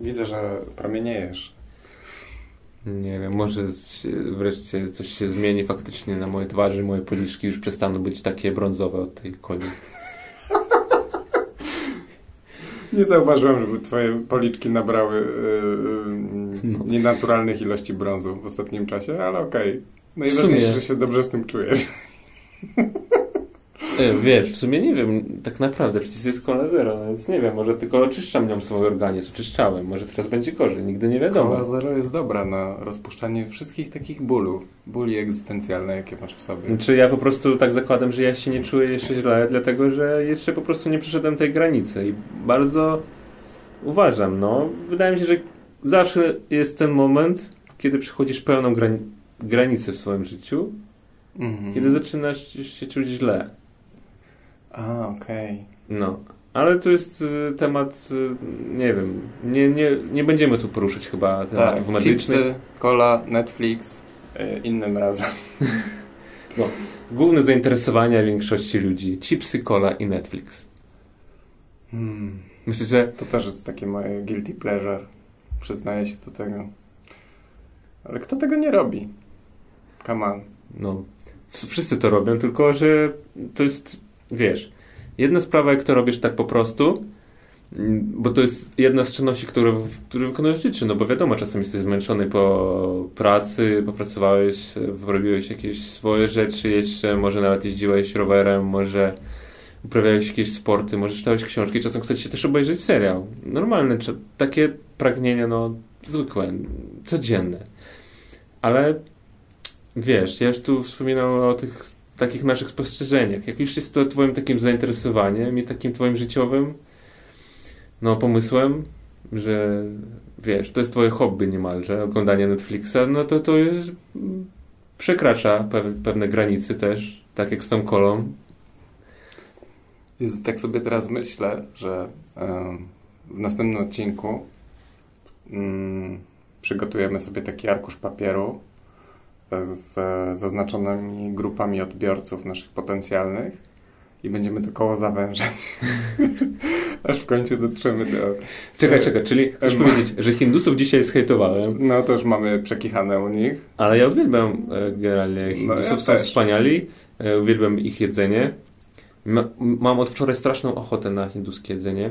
Widzę, że promieniejesz. Nie wiem, może wreszcie coś się zmieni faktycznie na mojej twarzy, moje policzki już przestaną być takie brązowe od tej coli. Nie zauważyłem, żeby twoje policzki nabrały yy, No. nienaturalnych ilości brązu w ostatnim czasie, ale okej. W Najważniejsze, że się dobrze z tym czujesz. E, wiesz, w sumie nie wiem, tak naprawdę, przecież jest kola zero, no więc nie wiem, może tylko oczyszczam nią swój organizm, oczyszczałem, może teraz będzie gorzej, nigdy nie wiadomo. Kola Zero jest dobra na rozpuszczanie wszystkich takich bólów. Bóli egzystencjalne, jakie masz w sobie. Czy ja po prostu tak zakładam, że ja się nie czuję jeszcze źle, dlatego że jeszcze po prostu nie przeszedłem tej granicy i bardzo uważam, no. Wydaje mi się, że zawsze jest ten moment, kiedy przechodzisz pełną grani- granicę w swoim życiu, Mhm. kiedy zaczynasz się czuć źle. A, okej. No. Ale to jest y, temat, y, nie wiem, nie, nie, nie będziemy tu poruszać chyba tematów Tak, medycznych. chipsy, cola, Netflix, yy, innym razem. Główne zainteresowania większości ludzi. Chipsy, cola i Netflix. Hmm. Myślę, że To też jest takie moje guilty pleasure. Przyznaję się do tego. Ale kto tego nie robi? Come on. no, wszyscy to robią, tylko że to jest, wiesz, jedna sprawa, jak to robisz tak po prostu, mm, bo to jest jedna z czynności, które, które wykonujesz w no bo wiadomo, czasem jesteś zmęczony po pracy, popracowałeś, robiłeś jakieś swoje rzeczy jeszcze, może nawet jeździłeś rowerem, może uprawiałeś jakieś sporty, może czytałeś książki, czasem chcesz się też obejrzeć serial. Normalne, takie pragnienia, no, zwykłe, codzienne. Ale wiesz, ja już tu wspominałem o tych takich naszych spostrzeżeniach. Jak już jest to twoim takim zainteresowaniem i takim twoim życiowym no, pomysłem, że wiesz, to jest twoje hobby niemalże, oglądanie Netflixa, no to to mm, przekracza pew- pewne granice też, tak jak z tą kolą. Jest, tak sobie teraz myślę, że w następnym odcinku mm, przygotujemy sobie taki arkusz papieru z zaznaczonymi grupami odbiorców naszych potencjalnych i będziemy to koło zawężać. Aż w końcu dotrzemy do... Czekaj, czekaj, czyli chcesz Em. powiedzieć, że Hindusów dzisiaj zhejtowałem, No to już mamy przekichane u nich. ale ja uwielbiam e, generalnie Hindusów, ja są też. wspaniali, e, uwielbiam ich jedzenie. Ma, mam od wczoraj straszną ochotę na hinduskie jedzenie.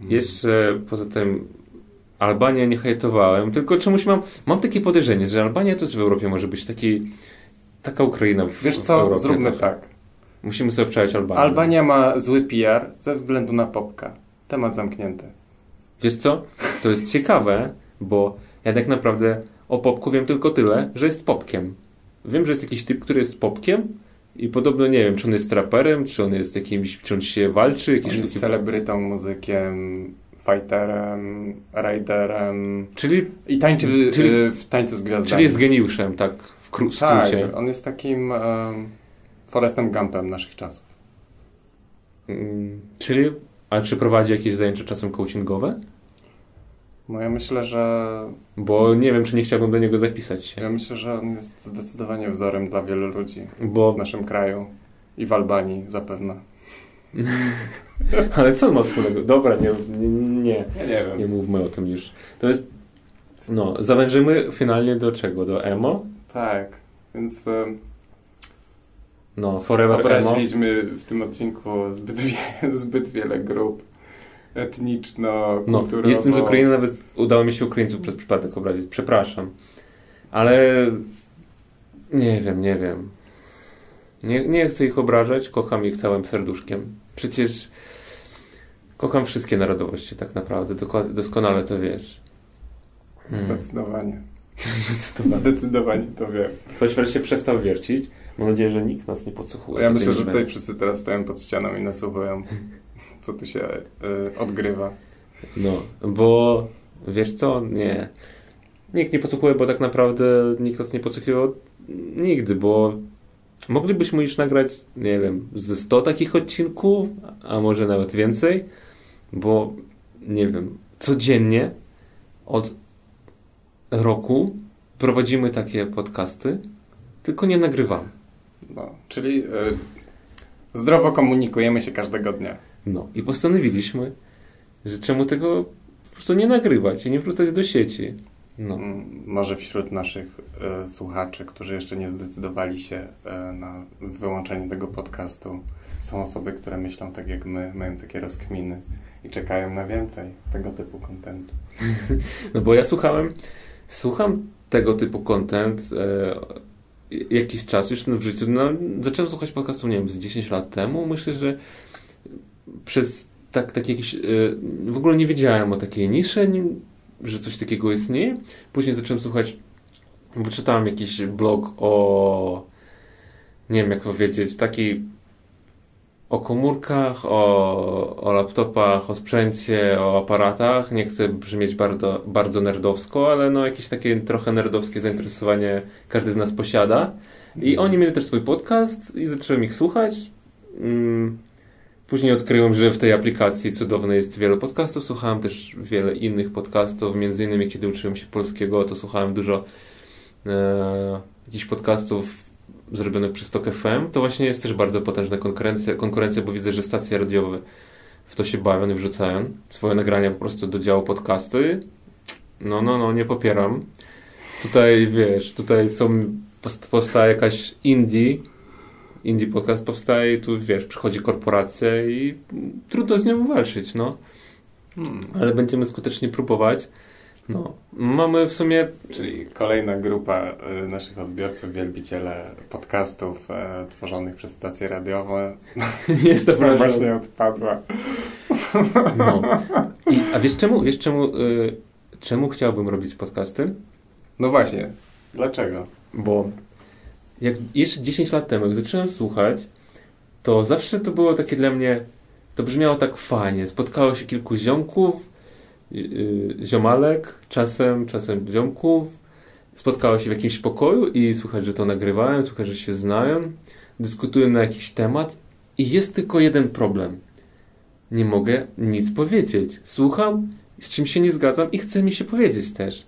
Jeszcze poza tym Albanię nie hejtowałem, tylko czemuś mam, mam takie podejrzenie, że Albania też w Europie może być taki, taka Ukraina w, Wiesz w co, Europie zróbmy też. tak. Musimy sobie przejąć Albanię. Albania ma zły PR ze względu na popka. Temat zamknięty. Wiesz co? To jest ciekawe, bo ja tak naprawdę o popku wiem tylko tyle, że jest popkiem. Wiem, że jest jakiś typ, który jest popkiem i podobno nie wiem, czy on jest traperem, czy on jest jakimś, czy on się walczy, On jakiś jest sztuki- celebrytą, muzykiem, fighterem, raiderem Czyli, i tańczy Czyli- y, w tańcu z gwiazdami. czyli jest geniuszem, tak w kró- tak, skrócie. on jest takim um, Forestem Gumpem naszych czasów. Mm, Czyli, a czy prowadzi jakieś zajęcia czasem coachingowe? No ja myślę, że Bo nie wiem, czy nie chciałbym do niego zapisać się. ja myślę, że on jest zdecydowanie wzorem dla wielu ludzi Bo, w naszym kraju i w Albanii zapewne. ale co on ma wspólnego? Dobra, nie, nie, nie, Ja nie wiem. nie mówmy o tym już. To jest, no, zawężymy finalnie do czego? Do emo? Tak, więc um, No, Forever Emo. obraziliśmy w tym odcinku zbyt, wie, zbyt wiele grup etniczno, No, kulturowo. jestem z Ukrainy, nawet udało mi się Ukraińców przez przypadek obrazić. Przepraszam. Ale nie wiem, nie wiem. Nie, nie chcę ich obrażać, kocham ich całym serduszkiem. Przecież kocham wszystkie narodowości tak naprawdę, doskonale to wiesz. Hmm. Zdecydowanie. Zdecydowanie. Zdecydowanie to wiem. Ktoś wreszcie przestał wiercić. Mam nadzieję, że nikt nas nie podsłuchuje. Ja myślę, że tutaj wszyscy teraz stoją pod ścianą i nasłuchują, co tu się y, odgrywa. No, bo wiesz co? Nie. Nikt nie podsłuchuje, bo tak naprawdę nikt nas nie podsłuchiwał nigdy, bo moglibyśmy już nagrać, nie wiem, ze 100 takich odcinków, a może nawet więcej, bo nie wiem, codziennie od roku prowadzimy takie podcasty, tylko nie nagrywamy. No, czyli y, zdrowo komunikujemy się każdego dnia. No i postanowiliśmy, że czemu tego po prostu nie nagrywać i nie wrzucać do sieci. No. Może wśród naszych y, słuchaczy, którzy jeszcze nie zdecydowali się y, na wyłączenie tego podcastu, są osoby, które myślą tak jak my, mają takie rozkminy i czekają na więcej tego typu kontentu. No bo ja słuchałem, słucham tego typu content e, jakiś czas już w życiu. No, zacząłem słuchać podcastu, nie wiem, z 10 lat temu. Myślę, że przez tak, tak jakiś, e, w ogóle nie wiedziałem o takiej niszy, że coś takiego istnieje. Później zacząłem słuchać, bo czytałem jakiś blog o, nie wiem jak powiedzieć, taki o komórkach, o, o laptopach, o sprzęcie, o aparatach. Nie chcę brzmieć bardzo, bardzo nerdowsko, ale no jakieś takie trochę nerdowskie zainteresowanie każdy z nas posiada. I oni mieli też swój podcast i zacząłem ich słuchać. Mm, Później odkryłem, że w tej aplikacji cudownej jest wiele podcastów. Słuchałem też wiele innych podcastów. Między innymi, kiedy uczyłem się polskiego, to słuchałem dużo e, jakichś podcastów zrobionych przez Tok FM. To właśnie jest też bardzo potężna konkurencja, konkurencja bo widzę, że stacje radiowe w to się bawią i wrzucają swoje nagrania po prostu do działu podcasty. No, no, no, nie popieram. Tutaj, wiesz, tutaj są, powstaje jakaś indie, indie podcast powstaje i tu, wiesz, przychodzi korporacja i trudno z nią walczyć, no. Hmm. Ale będziemy skutecznie próbować. No, mamy w sumie... Czyli kolejna grupa y, naszych odbiorców, wielbiciele podcastów e, tworzonych przez stacje radiowe. Jest to prawda. właśnie odpadła. No. I, a wiesz czemu, wiesz czemu, y, czemu chciałbym robić podcasty? No właśnie. Dlaczego? Bo jak jeszcze 10 lat temu, jak zacząłem słuchać, to zawsze to było takie dla mnie, to brzmiało tak fajnie. Spotkało się kilku ziomków, yy, ziomalek, czasem, czasem ziomków, spotkało się w jakimś pokoju i słuchać, że to nagrywają, słuchać, że się znają, dyskutują na jakiś temat i jest tylko jeden problem. Nie mogę nic powiedzieć. Słucham, z czym się nie zgadzam i chce mi się powiedzieć też.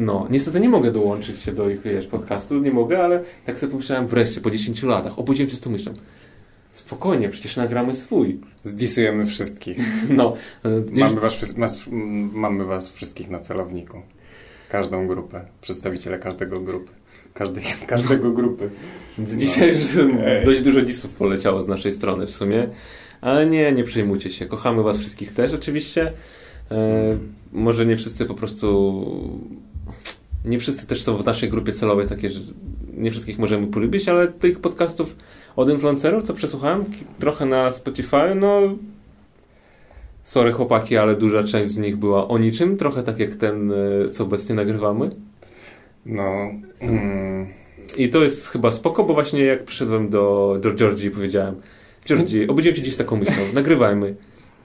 No, niestety nie mogę dołączyć się do ich, wiesz, podcastu, nie mogę, ale tak sobie pomyślałem wreszcie, po 10 latach, obudziłem się z tą myślą. Spokojnie, przecież nagramy swój. Zdisujemy wszystkich. No. Mamy was, mamy was wszystkich na celowniku. Każdą grupę. Przedstawiciele każdego grupy. Każdej, każdego grupy. Więc no. dzisiaj już dość dużo disów poleciało z naszej strony w sumie. Ale nie, nie przejmujcie się. Kochamy was wszystkich też oczywiście. E, może nie wszyscy po prostu nie wszyscy też są w naszej grupie celowej takie, że nie wszystkich możemy polubić, ale tych podcastów od influencerów, co przesłuchałem, trochę na Spotify, no sorry chłopaki, ale duża część z nich była o niczym, trochę tak jak ten, e, co obecnie nagrywamy. No. Mm. I to jest chyba spoko, bo właśnie jak przyszedłem do, do Georgii i powiedziałem Georgii, obudziłem się dziś taką myślą, nagrywajmy.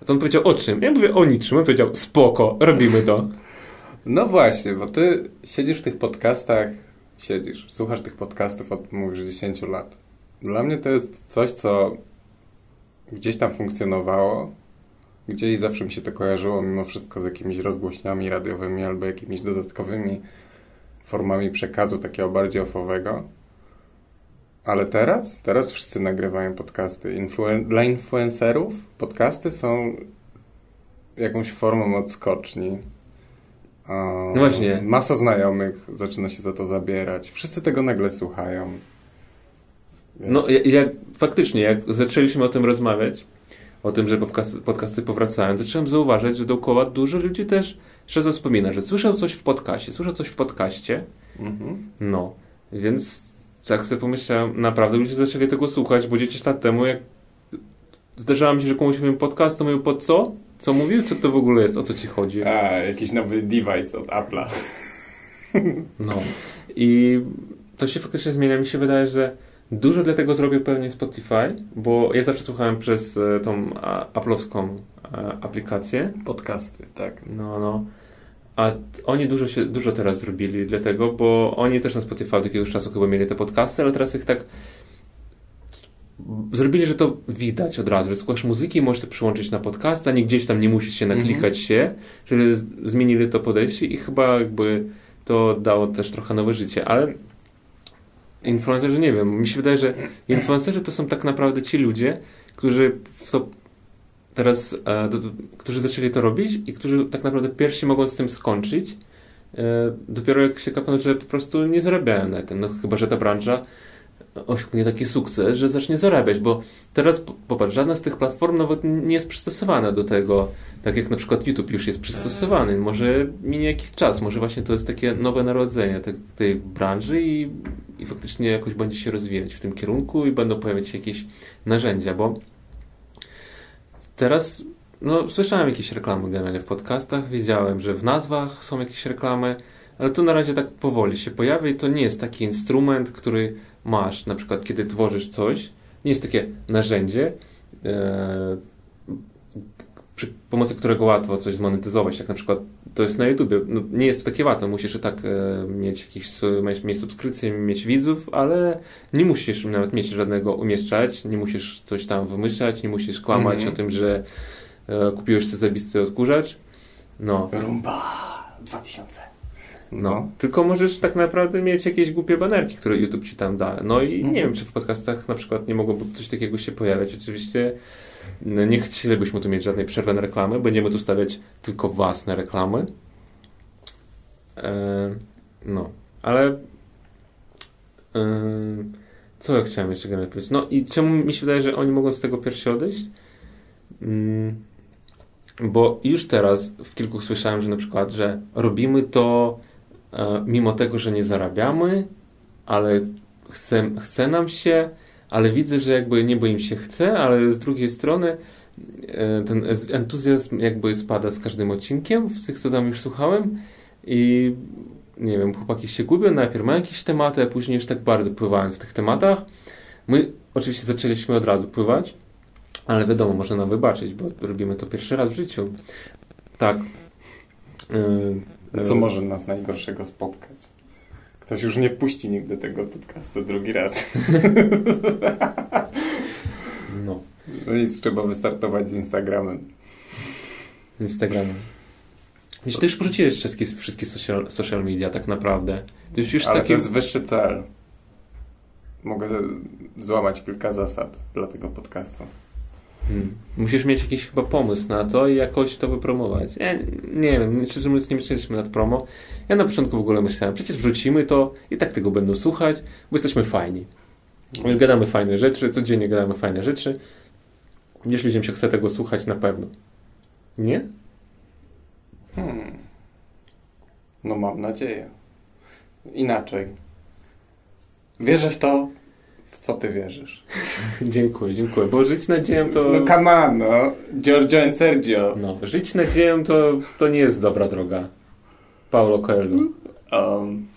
To on powiedział o czym? Ja mówię o niczym. On powiedział spoko, robimy to. No właśnie, bo ty siedzisz w tych podcastach, siedzisz, słuchasz tych podcastów od, mówisz, 10 lat. Dla mnie to jest coś, co gdzieś tam funkcjonowało, gdzieś zawsze mi się to kojarzyło mimo wszystko z jakimiś rozgłośniami radiowymi albo jakimiś dodatkowymi formami przekazu takiego bardziej ofowego. Ale teraz? Teraz wszyscy nagrywają podcasty. Influen dla influencerów podcasty są jakąś formą odskoczni. No właśnie. Masa znajomych zaczyna się za to zabierać. Wszyscy tego nagle słuchają. Więc... No, jak, faktycznie, jak zaczęliśmy o tym rozmawiać, o tym, że podcasty, podcasty powracają, zacząłem zauważyć, że dookoła dużo ludzi też czasem wspomina, że słyszał coś w podcaście, słyszał coś w podcaście. Mhm. No, więc tak sobie pomyślałem, naprawdę ludzie zaczęli tego słuchać, bo 10 lat temu, jak zdarzało mi się, że komuś mówiłem podcast, to mówił po co? Co mówił? Co to w ogóle jest? O co ci chodzi? A, jakiś nowy device od Apple'a. No. I to się faktycznie zmienia. Mi się wydaje, że dużo dlatego zrobił pewnie Spotify, bo ja zawsze słuchałem przez e, tą Apple'owską e, aplikację. Podcasty, tak. No, no. A oni dużo, się, dużo teraz zrobili dlatego, bo oni też na Spotify od jakiegoś czasu chyba mieli te podcasty, ale teraz ich tak zrobili, że to widać od razu, że słuchasz muzyki możesz się przyłączyć na podcast, ani gdzieś tam nie musisz się naklikać mm-hmm. się, że zmienili to podejście i chyba jakby to dało też trochę nowe życie, ale influencerzy nie wiem, mi się wydaje, że influencerzy to są tak naprawdę ci ludzie, którzy w to teraz, e, do, którzy zaczęli to robić i którzy tak naprawdę pierwsi mogą z tym skończyć, e, dopiero jak się kapną, że po prostu nie zarabiają na tym. No chyba, że ta branża osiągnie taki sukces, że zacznie zarabiać, bo teraz popatrz, żadna z tych platform nawet nie jest przystosowana do tego, tak jak na przykład YouTube już jest przystosowany. Może minie jakiś czas, może właśnie to jest takie nowe narodzenie tej, tej branży i, i faktycznie jakoś będzie się rozwijać w tym kierunku i będą pojawiać się jakieś narzędzia, bo Teraz, no, słyszałem jakieś reklamy generalnie w podcastach, wiedziałem, że w nazwach są jakieś reklamy, ale to na razie tak powoli się pojawia i to nie jest taki instrument, który masz, na przykład kiedy tworzysz coś, nie jest takie narzędzie, e, przy pomocy którego łatwo coś zmonetyzować, jak na przykład to jest na YouTube. No, nie jest to takie łatwe, musisz i tak e, mieć jakieś mieć subskrypcje, mieć widzów, ale nie musisz nawet mieć żadnego umieszczać, nie musisz coś tam wymyślać, nie musisz kłamać mm -hmm. o tym, że e, kupiłeś sobie zabisty odkurzacz. No. Rumba 2000. No. No. Tylko możesz tak naprawdę mieć jakieś głupie banerki, które YouTube ci tam da. No i nie wiem, czy w podcastach na przykład nie mogłoby coś takiego się pojawiać. Oczywiście no, nie chcielibyśmy tu mieć żadnej przerwy na reklamy. Będziemy tu stawiać tylko własne reklamy. E, no, ale e, co ja chciałem jeszcze powiedzieć? No i czemu mi się wydaje, że oni mogą z tego pierwsi odejść? Mm, bo już teraz w kilku słyszałem, że na przykład, że robimy to mimo tego, że nie zarabiamy, ale chce, chce nam się, ale widzę, że jakby niebo im się chce, ale z drugiej strony e, ten entuzjazm jakby spada z każdym odcinkiem, z tych, co tam już słuchałem i nie wiem, chłopaki się gubią, najpierw mają jakieś tematy, a później już tak bardzo pływają w tych tematach. My oczywiście zaczęliśmy od razu pływać, ale wiadomo, można nam wybaczyć, bo robimy to pierwszy raz w życiu. Tak. Yy, Co yy, może nas najgorszego spotkać? Ktoś już nie puści nigdy tego podcastu drugi raz. No, No nic, trzeba wystartować z Instagramem. Instagram. Jeśli ty już porzuciłeś wszystkie, wszystkie social, social media tak naprawdę. To już, już Ale taki... to jest wyższy cel. Mogę złamać kilka zasad dla tego podcastu. Hmm. Musisz mieć jakiś chyba pomysł na to i jakoś to wypromować. Ja nie wiem, szczerze mówiąc nie myśleliśmy nad promo. Ja na początku w ogóle myślałem, przecież wrzucimy to i tak tego będą słuchać, bo jesteśmy fajni. Więc gadamy fajne rzeczy, codziennie gadamy fajne rzeczy. Jeśli ludziom się chce tego słuchać, na pewno. Nie? Hmm. No mam nadzieję. Inaczej. Wierzę w to, w co ty wierzysz. dziękuję, dziękuję. Bo żyć nadzieją to... No come on, no. Giorgio and Sergio. No, żyć nadzieją to, to nie jest dobra droga. Paulo Coelho. Um,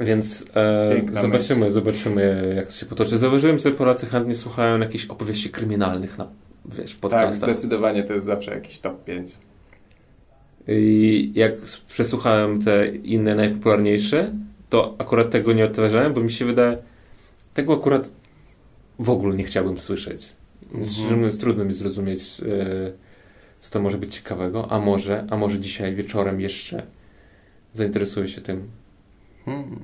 Więc e, zobaczymy, myśl. zobaczymy jak to się potoczy. Zauważyłem, że Polacy chętnie słuchają jakichś opowieści kryminalnych na, wiesz, w tak, podcastach. zdecydowanie to jest zawsze jakiś top 5. I jak przesłuchałem te inne najpopularniejsze, to akurat tego nie odtwarzałem, bo mi się wydaje, tego akurat w ogóle nie chciałbym słyszeć. Mhm. Mówiąc, trudno mi zrozumieć, e, co to może być ciekawego, a może, a może dzisiaj wieczorem jeszcze zainteresuję się tym. Hmm.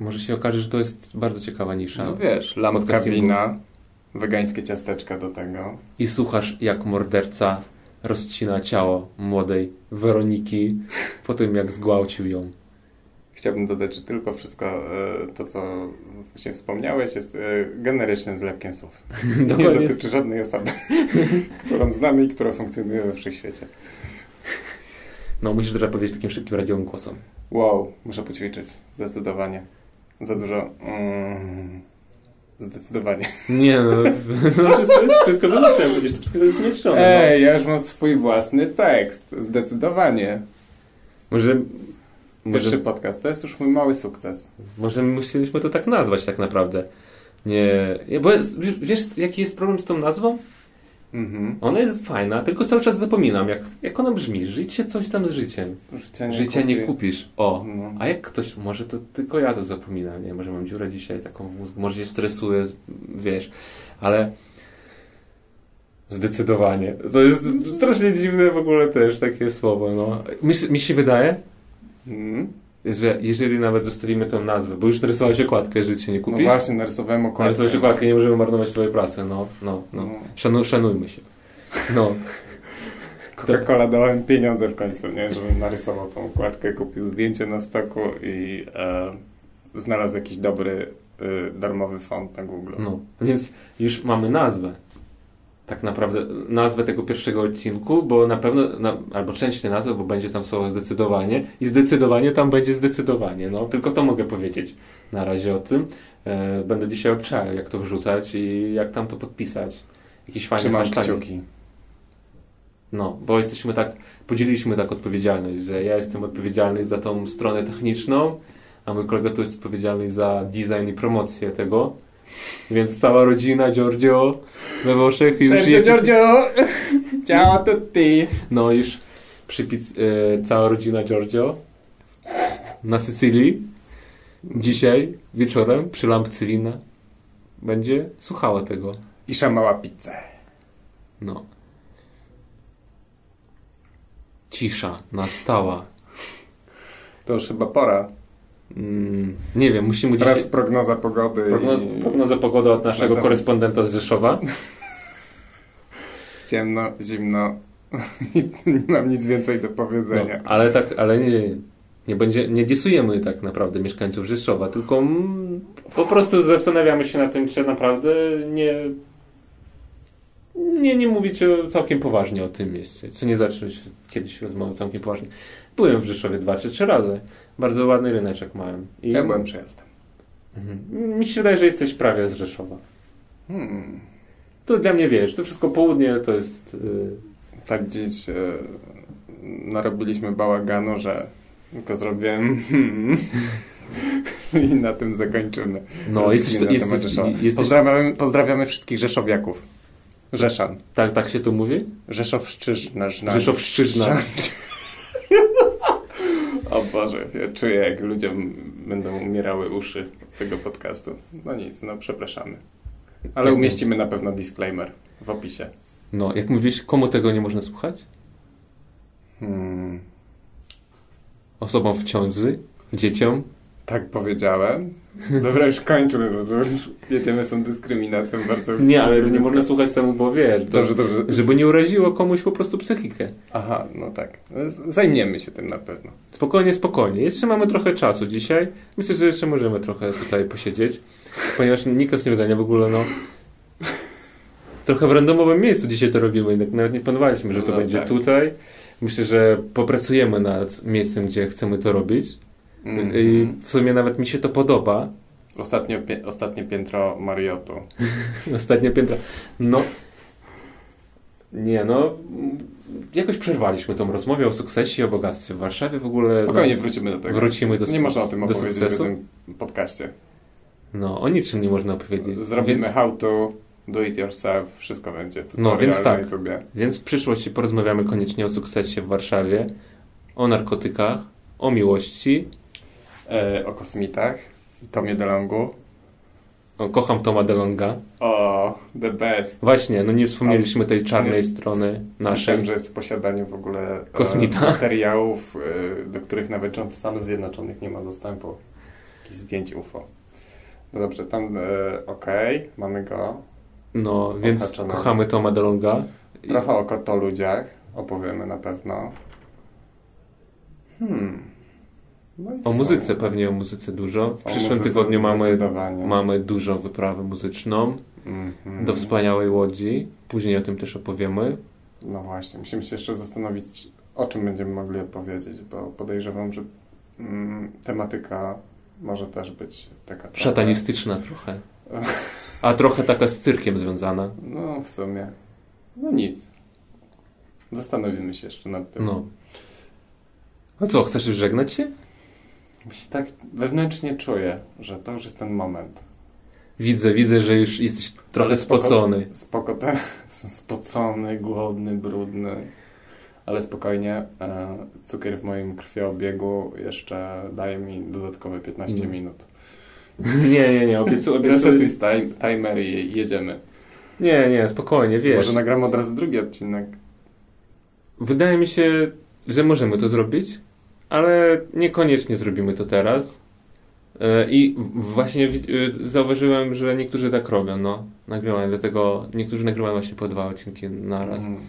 Może się okaże, że to jest bardzo ciekawa nisza. No wiesz, lampka wina, wegańskie ciasteczka do tego. I słuchasz, jak morderca rozcina ciało młodej Weroniki po tym, jak zgwałcił ją. Chciałbym dodać, że tylko wszystko e, to, co właśnie wspomniałeś, jest e, generycznym zlepkiem słów. Nie dotyczy żadnej osoby, którą znamy i która funkcjonuje we wszechświecie. No, musisz teraz powiedzieć takim szybkim radiowym głosem. Wow, muszę poćwiczyć. Zdecydowanie. Za dużo. Mm, zdecydowanie. Nie no, no wszystko jest, wszystko wymyślałem, przecież to wszystko jest zmieszczone. Ej, ja już mam swój własny tekst. Zdecydowanie. No. Może, Pierwszy może, podcast to jest już mój mały sukces. może musieliśmy to tak nazwać tak naprawdę. Nie, bo jest, wiesz, jaki jest problem z tą nazwą? Mhm. Ona jest fajna, tylko cały czas zapominam, jak, jak ona brzmi. Życie coś tam z życiem. Życia nie, Życia nie kupisz. O, No. A jak ktoś, może to tylko ja to zapominam, nie? Może mam dziurę dzisiaj taką w mózgu, może się stresuję, wiesz, ale zdecydowanie. To jest strasznie dziwne w ogóle też takie słowo, no. Mi, mi się wydaje, Mhm. że jeżeli nawet zostawimy tą nazwę, bo już narysowałeś okładkę, życie nie No kupisz, właśnie, narysowałem okładkę. narysowałeś okładkę, nie możemy marnować swojej pracy, no, no, no. No. Szanu, szanujmy się. No, Coca-Cola dałem pieniądze w końcu, nie? Żebym narysował tą okładkę, kupił zdjęcie na stoku i e, znalazł jakiś dobry e, darmowy font na Google. No, więc już mamy nazwę. Tak naprawdę nazwę tego pierwszego odcinku, bo na pewno, na, albo część tej nazwy, bo będzie tam słowo zdecydowanie i zdecydowanie tam będzie zdecydowanie. No, tylko to mogę powiedzieć na razie o tym. E, będę dzisiaj obczajał, jak to wrzucać i jak tam to podpisać. Jakieś fajne Trzymam kciuki. No, bo jesteśmy tak, podzieliliśmy tak odpowiedzialność, że ja jestem odpowiedzialny za tą stronę techniczną, a mój kolega tu jest odpowiedzialny za design i promocję tego. Więc cała rodzina Giorgio we Włoszech już Sergio jedzie- Giorgio! Ciao tutti! No już przypic, e, cała rodzina Giorgio na Sycylii dzisiaj wieczorem przy lampce wina będzie słuchała tego. I szamała pizzę. No. Cisza nastała. To już chyba pora. Mm, nie wiem, musimy Teraz prognoza pogody. I... prognoza pogody od naszego korespondenta z Rzeszowa. Jest ciemno, zimno. I nie mam nic więcej do No, powiedzenia. ale tak, ale nie, nie będzie, nie disujemy tak naprawdę mieszkańców Rzeszowa, tylko po prostu zastanawiamy się nad tym, czy naprawdę nie nie, nie mówić całkiem poważnie o tym mieście. Czy nie zacząć kiedyś rozmowy całkiem poważnie. Byłem w Rzeszowie dwa czy trzy razy. Bardzo ładny ryneczek małem. I Ja byłem przejazdem. Mhm. Mi się wydaje, że jesteś prawie z Rzeszowa. Hmm. To dla mnie wiesz, to wszystko południe to jest. Yy, Tak dziś e, narobiliśmy bałaganu, że tylko zrobiłem i na tym zakończymy. no, To jesteś, na jesteś, jesteś, Pozdrawiamy, pozdrawiamy wszystkich Rzeszowiaków. Rzeszan. tak, tak się tu mówi? Rzeszowszczyzna. Rzeszowszczyzna. O Boże, ja czuję jak ludziom będą umierały uszy tego podcastu. No nic, no przepraszamy. Ale Jak umieścimy na pewno disclaimer w opisie. No, jak mówisz, komu tego nie można słuchać? Hmm. Osobom w ciąży, dzieciom. Tak powiedziałem. Dobra, już kończmy, bo to już jedziemy z tą dyskryminacją bardzo... Nie, ale nie można słuchać temu, bo wiesz, Dobrze, dobrze. żeby nie uraziło komuś po prostu psychikę. Aha, no tak. Zajmiemy się tym na pewno. Spokojnie, spokojnie. Jeszcze mamy trochę czasu dzisiaj. Myślę, że jeszcze możemy trochę tutaj posiedzieć, ponieważ nikt nas nie wygania w ogóle, no. Trochę w randomowym miejscu dzisiaj to robimy, nawet nie planowaliśmy, że to No będzie tak. tutaj. Myślę, że popracujemy nad miejscem, gdzie chcemy to robić. Mhm. I w sumie nawet mi się to podoba. Ostatnio, pie- ostatnie piętro Mariotu. Ostatnie piętro. No. Nie, no. Jakoś przerwaliśmy tą rozmowę o sukcesie i o bogactwie w Warszawie w ogóle. Spokojnie no, wrócimy do tego. Wrócimy do Nie można o tym opowiedzieć w tym podcaście. No, o niczym nie można opowiedzieć. Zrobimy Więc, how to, do it yourself, wszystko będzie. Tutorial No, więc tak. na YouTubie. więc w przyszłości porozmawiamy koniecznie o sukcesie w Warszawie, o narkotykach, o miłości. E, o kosmitach, Tomie DeLongu. O, kocham Toma DeLonga. O, the best. Właśnie, no nie wspomnieliśmy tej czarnej jest- strony Słyszałem, naszej. że jest w posiadaniu w ogóle e, Kosmita. materiałów, e, do których nawet rząd Stanów Zjednoczonych nie ma dostępu. Jakichś zdjęć UFO. No dobrze, tam e, okej, mamy go. No, więc kochamy Toma DeLonga. Trochę o kotoludziach opowiemy na pewno. Hmm. No O muzyce, pewnie o muzyce dużo. W przyszłym tygodniu mamy, mamy dużą wyprawę muzyczną Mhm. do wspaniałej łodzi. Później o tym też opowiemy. No właśnie, musimy się jeszcze zastanowić, o czym będziemy mogli opowiedzieć, bo podejrzewam, że mm, tematyka może też być taka trochę- Szatanistyczna trochę. A trochę taka z cyrkiem związana. No, w sumie. No nic. Zastanowimy się jeszcze nad tym. No. A co, chcesz już żegnać się? Się tak wewnętrznie czuję, że to już jest ten moment. Widzę, widzę, że już jesteś trochę spoko- spocony. Spoko, ten, spocony, głodny, brudny. Ale spokojnie, e, cukier w moim krwiobiegu jeszcze daje mi dodatkowe 15 No. minut. Nie, nie, nie, obiecuję. Resetuj time, timer i jedziemy. Nie, nie, spokojnie, wiesz. Może nagramy od razu drugi odcinek. Wydaje mi się, że możemy to zrobić, ale niekoniecznie zrobimy to teraz. E, I właśnie e, zauważyłem, że niektórzy tak robią, no. Nagrywają, dlatego niektórzy nagrywają właśnie po dwa odcinki na raz. Mm.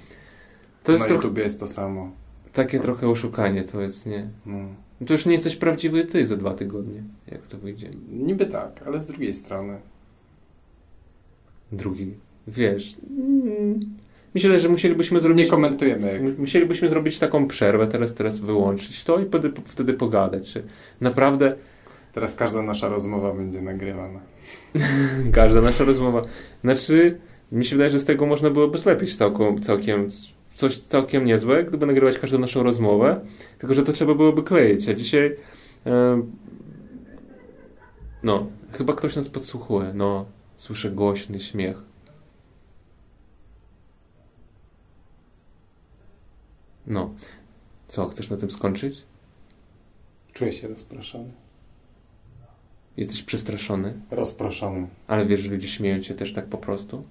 To jest Na trochę, YouTubie jest to samo. takie trochę oszukanie, to jest, nie. Mm. To już nie jesteś prawdziwy ty za dwa tygodnie, jak to wyjdzie. Niby tak, ale z drugiej strony. Drugi, wiesz. mm, Myślę, że musielibyśmy zrobić. Nie komentujemy. My- Musielibyśmy zrobić taką przerwę, teraz, teraz wyłączyć to i wtedy, wtedy pogadać, czy naprawdę Teraz każda nasza rozmowa będzie nagrywana. każda nasza rozmowa. Znaczy, mi się wydaje, że z tego można byłoby zlepić całkiem, całkiem coś całkiem niezłe, gdyby nagrywać każdą naszą rozmowę, tylko że to trzeba byłoby kleić, a dzisiaj no, chyba ktoś nas podsłuchuje, no, słyszę głośny śmiech. No, co, chcesz na tym skończyć? Czuję się rozproszony. Jesteś przestraszony? Rozproszony. Ale wiesz, że ludzie śmieją się też tak po prostu?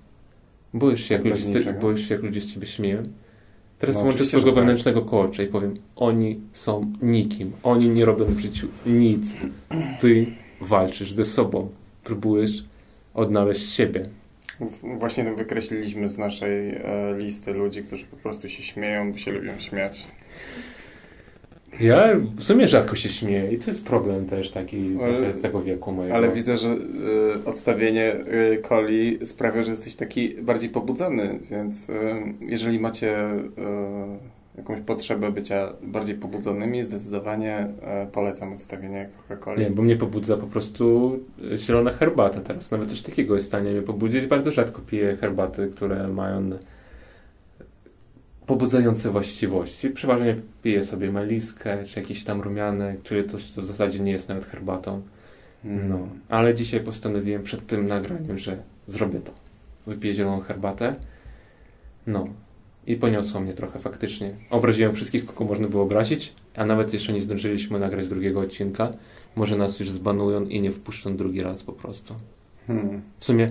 Boisz się, jak, ludzie z, ty, boisz się, jak ludzie z ciebie śmieją? Teraz No, łączę swojego tak. wewnętrznego coacha i powiem, oni są nikim. Oni nie robią w życiu nic. Ty walczysz ze sobą. Próbujesz odnaleźć siebie. Właśnie wykreśliliśmy z naszej e, listy ludzi, którzy po prostu się śmieją, bo się lubią śmiać. Ja w sumie rzadko się śmieję i to jest problem też taki Ale- tego wieku mojego. Ale widzę, że y, odstawienie y, coli sprawia, że jesteś taki bardziej pobudzony, więc y, jeżeli macie jakąś potrzebę bycia bardziej pobudzonymi, zdecydowanie y, polecam odstawienie Coca-Coli. Nie, bo mnie pobudza po prostu e, zielona herbata teraz. Nawet coś takiego jest w stanie mnie pobudzić. Bardzo rzadko piję herbaty, które mają pobudzające właściwości. Przeważnie piję sobie meliskę, czy jakiś tam czyli coś, co w zasadzie nie jest nawet herbatą. Mm. No, ale dzisiaj postanowiłem przed tym nagraniem, że zrobię to. Wypiję zieloną herbatę. No. I poniosło mnie trochę faktycznie. Obraziłem wszystkich, kogo można było obrazić, a nawet jeszcze nie zdążyliśmy nagrać drugiego odcinka. Może nas już zbanują i nie wpuszczą drugi raz po prostu. Hmm. W sumie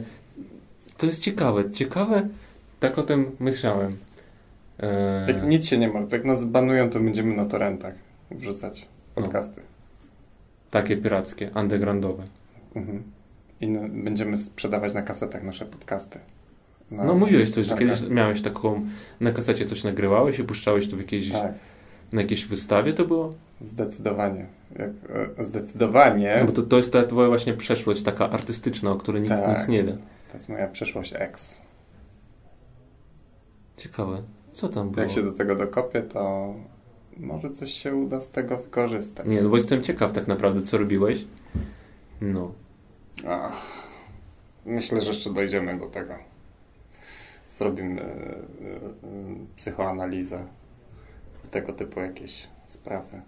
to jest ciekawe. Ciekawe, tak o tym myślałem. Eee, Jak nic się nie ma. Jak nas banują, to będziemy na torrentach wrzucać podcasty. takie pirackie, undergroundowe. Mhm. I na, będziemy sprzedawać na kasetach nasze podcasty. Na- No mówiłeś coś, że tak, kiedyś tak. miałeś taką, na kasecie coś nagrywałeś i puszczałeś to w jakiejś, Tak, na jakiejś wystawie to było? zdecydowanie. Jak, e, zdecydowanie. No bo to, to jest ta twoja właśnie przeszłość taka artystyczna, o której nikt Tak. nic nie wie. To jest moja przeszłość ex. Ciekawe. Co tam było? Jak się do tego dokopię, to może coś się uda z tego wykorzystać. Nie, no bo jestem ciekaw tak naprawdę, co robiłeś. No. Ach, myślę, że jeszcze dojdziemy do tego. Zrobimy e, e, psychoanalizę tego typu jakieś sprawy.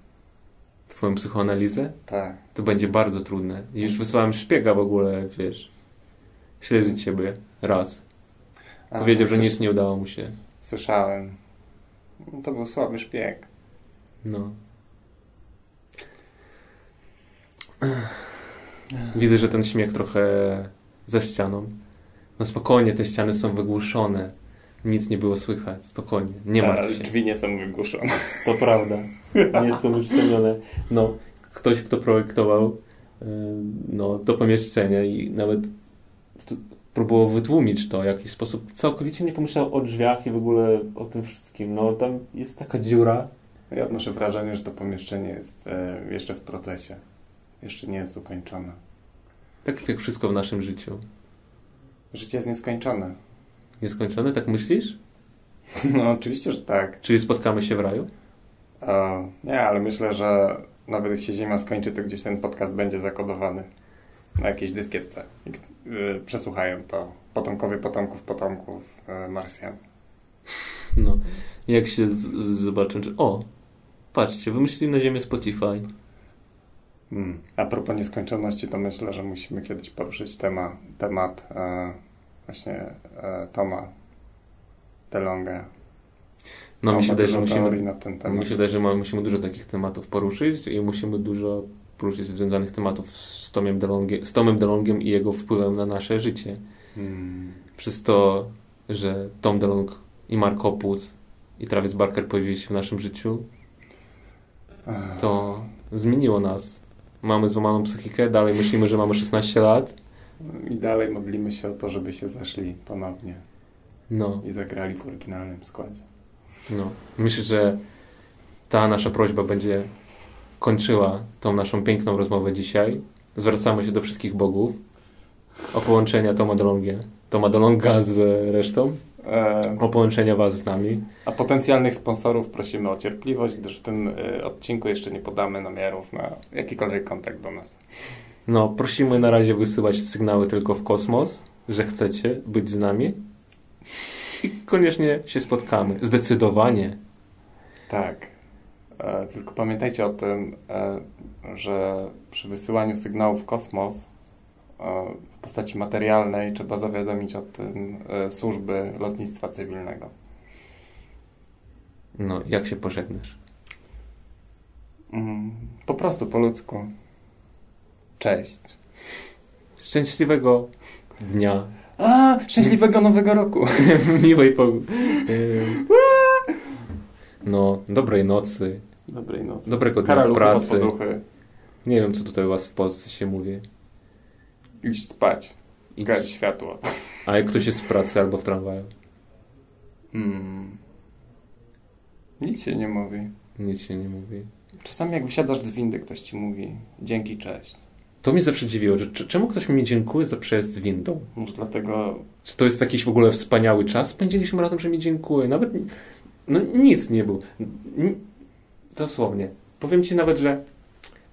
Twoją psychoanalizę? Tak. To będzie bardzo trudne. Już wysłałem szpiega w ogóle, wiesz. Śledzi ciebie. Raz. A, Powiedział, że nic nie udało mu się. Słyszałem. To był słaby szpieg. No. Widzę, że ten śmiech trochę za ścianą. No spokojnie, te ściany są wygłuszone. Nic nie było słychać. Spokojnie. Nie Ale martw się. Drzwi nie są wygłuszone. To prawda. Nie są uszczelnione. No, ktoś, kto projektował y, no, to pomieszczenie i nawet próbował wytłumić to w jakiś sposób. Całkowicie nie pomyślał o drzwiach i w ogóle o tym wszystkim. No, tam jest taka dziura. Ja odnoszę wrażenie, że to pomieszczenie jest e, jeszcze w procesie. Jeszcze nie jest ukończone. Tak jak wszystko w naszym życiu. Życie jest nieskończone. Nieskończone, tak myślisz? No oczywiście, że tak. Czyli spotkamy się w raju? E, nie, ale myślę, że nawet jak się Ziemia skończy, to gdzieś ten podcast będzie zakodowany na jakiejś dyskietce. I, e, przesłuchają to potomkowie potomków potomków e, Marsjan. No. Jak się zobaczę, że o, patrzcie, wymyślili na ziemię Spotify. Mm. A propos nieskończoności, to myślę, że musimy kiedyś poruszyć temat, temat e, właśnie e, Toma DeLonge. No On mi się wydaje, że musimy, na ten mi temat. się wydaje, że ma- musimy dużo takich tematów poruszyć i musimy dużo poruszyć związanych tematów z Tomem DeLongiem, z Tomem DeLongiem i jego wpływem na nasze życie. Mm. Przez to, że Tom DeLong i Mark Opus i Travis Barker pojawili się w naszym życiu, to zmieniło nas. Mamy złamaną psychikę, dalej myślimy, że mamy 16 lat. I dalej modlimy się o to, żeby się zeszli ponownie No, i zagrali w oryginalnym składzie. no. Myślę, że ta nasza prośba będzie kończyła tą naszą piękną rozmowę dzisiaj. Zwracamy się do wszystkich bogów o połączenia Toma DeLongia, Toma DeLonga z resztą, E, o połączenia was z nami. a potencjalnych sponsorów prosimy o cierpliwość, gdyż w tym e, odcinku jeszcze nie podamy namiarów na jakikolwiek kontakt do nas. No, prosimy na razie wysyłać sygnały tylko w kosmos, że chcecie być z nami. I koniecznie się spotkamy. Zdecydowanie. Tak. E, tylko pamiętajcie o tym, e, że przy wysyłaniu sygnałów w kosmos e, w postaci materialnej trzeba zawiadomić o tym e, służby lotnictwa cywilnego. No, jak się pożegnasz? Mm, po prostu po ludzku. Cześć. Szczęśliwego dnia. A, szczęśliwego nowego roku! Miłej pogody. No, dobrej nocy, Dobrej nocy. dobrego dnia w Karaluchy pod pracy. Nie wiem, co tutaj u was w Polsce się mówi. Idź spać. Idź. Zgaś światło. A jak ktoś jest w pracy albo w tramwaju? Hmm. Nic się nie mówi. Nic się nie mówi. Czasami jak wysiadasz z windy, ktoś ci mówi dzięki, cześć. To mnie zawsze dziwiło, że czemu ktoś mi dziękuje za przejazd windą? Może dlatego Czy to jest jakiś w ogóle wspaniały czas? Spędziliśmy razem, że mi dziękuję. Nawet no, nic nie był. N- dosłownie. Powiem ci nawet, że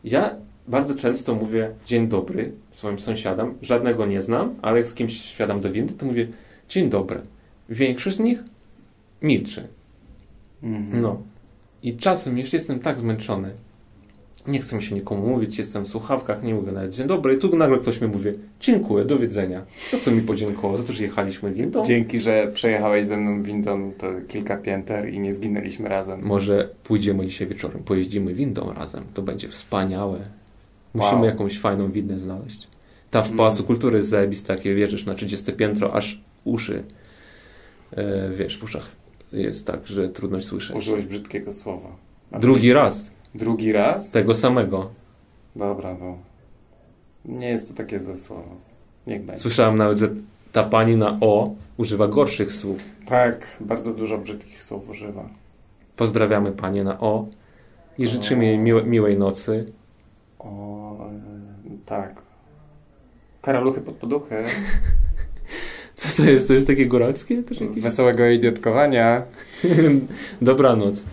ja bardzo często mówię dzień dobry swoim sąsiadom. Żadnego nie znam, ale jak z kimś świadam do windy, to mówię dzień dobry. Większość z nich milczy. Mhm. No. I czasem już jestem tak zmęczony. Nie chcę mi się nikomu mówić, jestem w słuchawkach, nie mówię nawet dzień dobry. I tu nagle ktoś mi mówi dziękuję, do widzenia. Za co mi podziękował? Za to, że jechaliśmy windą? Dzięki, że przejechałeś ze mną windą to kilka pięter i nie zginęliśmy razem. Może pójdziemy dzisiaj wieczorem, pojeździmy windą razem. To będzie wspaniałe. Musimy Wow. jakąś fajną windę znaleźć. Ta w Mm. Pałacu Kultury jest zajebista, takie wierzysz na 30 piętro, aż uszy, e, wiesz, w uszach jest tak, że trudno słyszeć. Użyłeś brzydkiego słowa. Drugi raz Drugi raz? tego samego. Dobra, to nie jest to takie złe słowo. Niech będzie. Słyszałem nawet, że ta pani na O używa gorszych słów. Tak, bardzo dużo brzydkich słów używa. Pozdrawiamy panię na O i życzymy jej miłe, miłej nocy. O, tak. Karaluchy pod poduchy. Co to jest? To jest takie góralskie? Też jakieś? Wesołego idiotkowania. Dobranoc.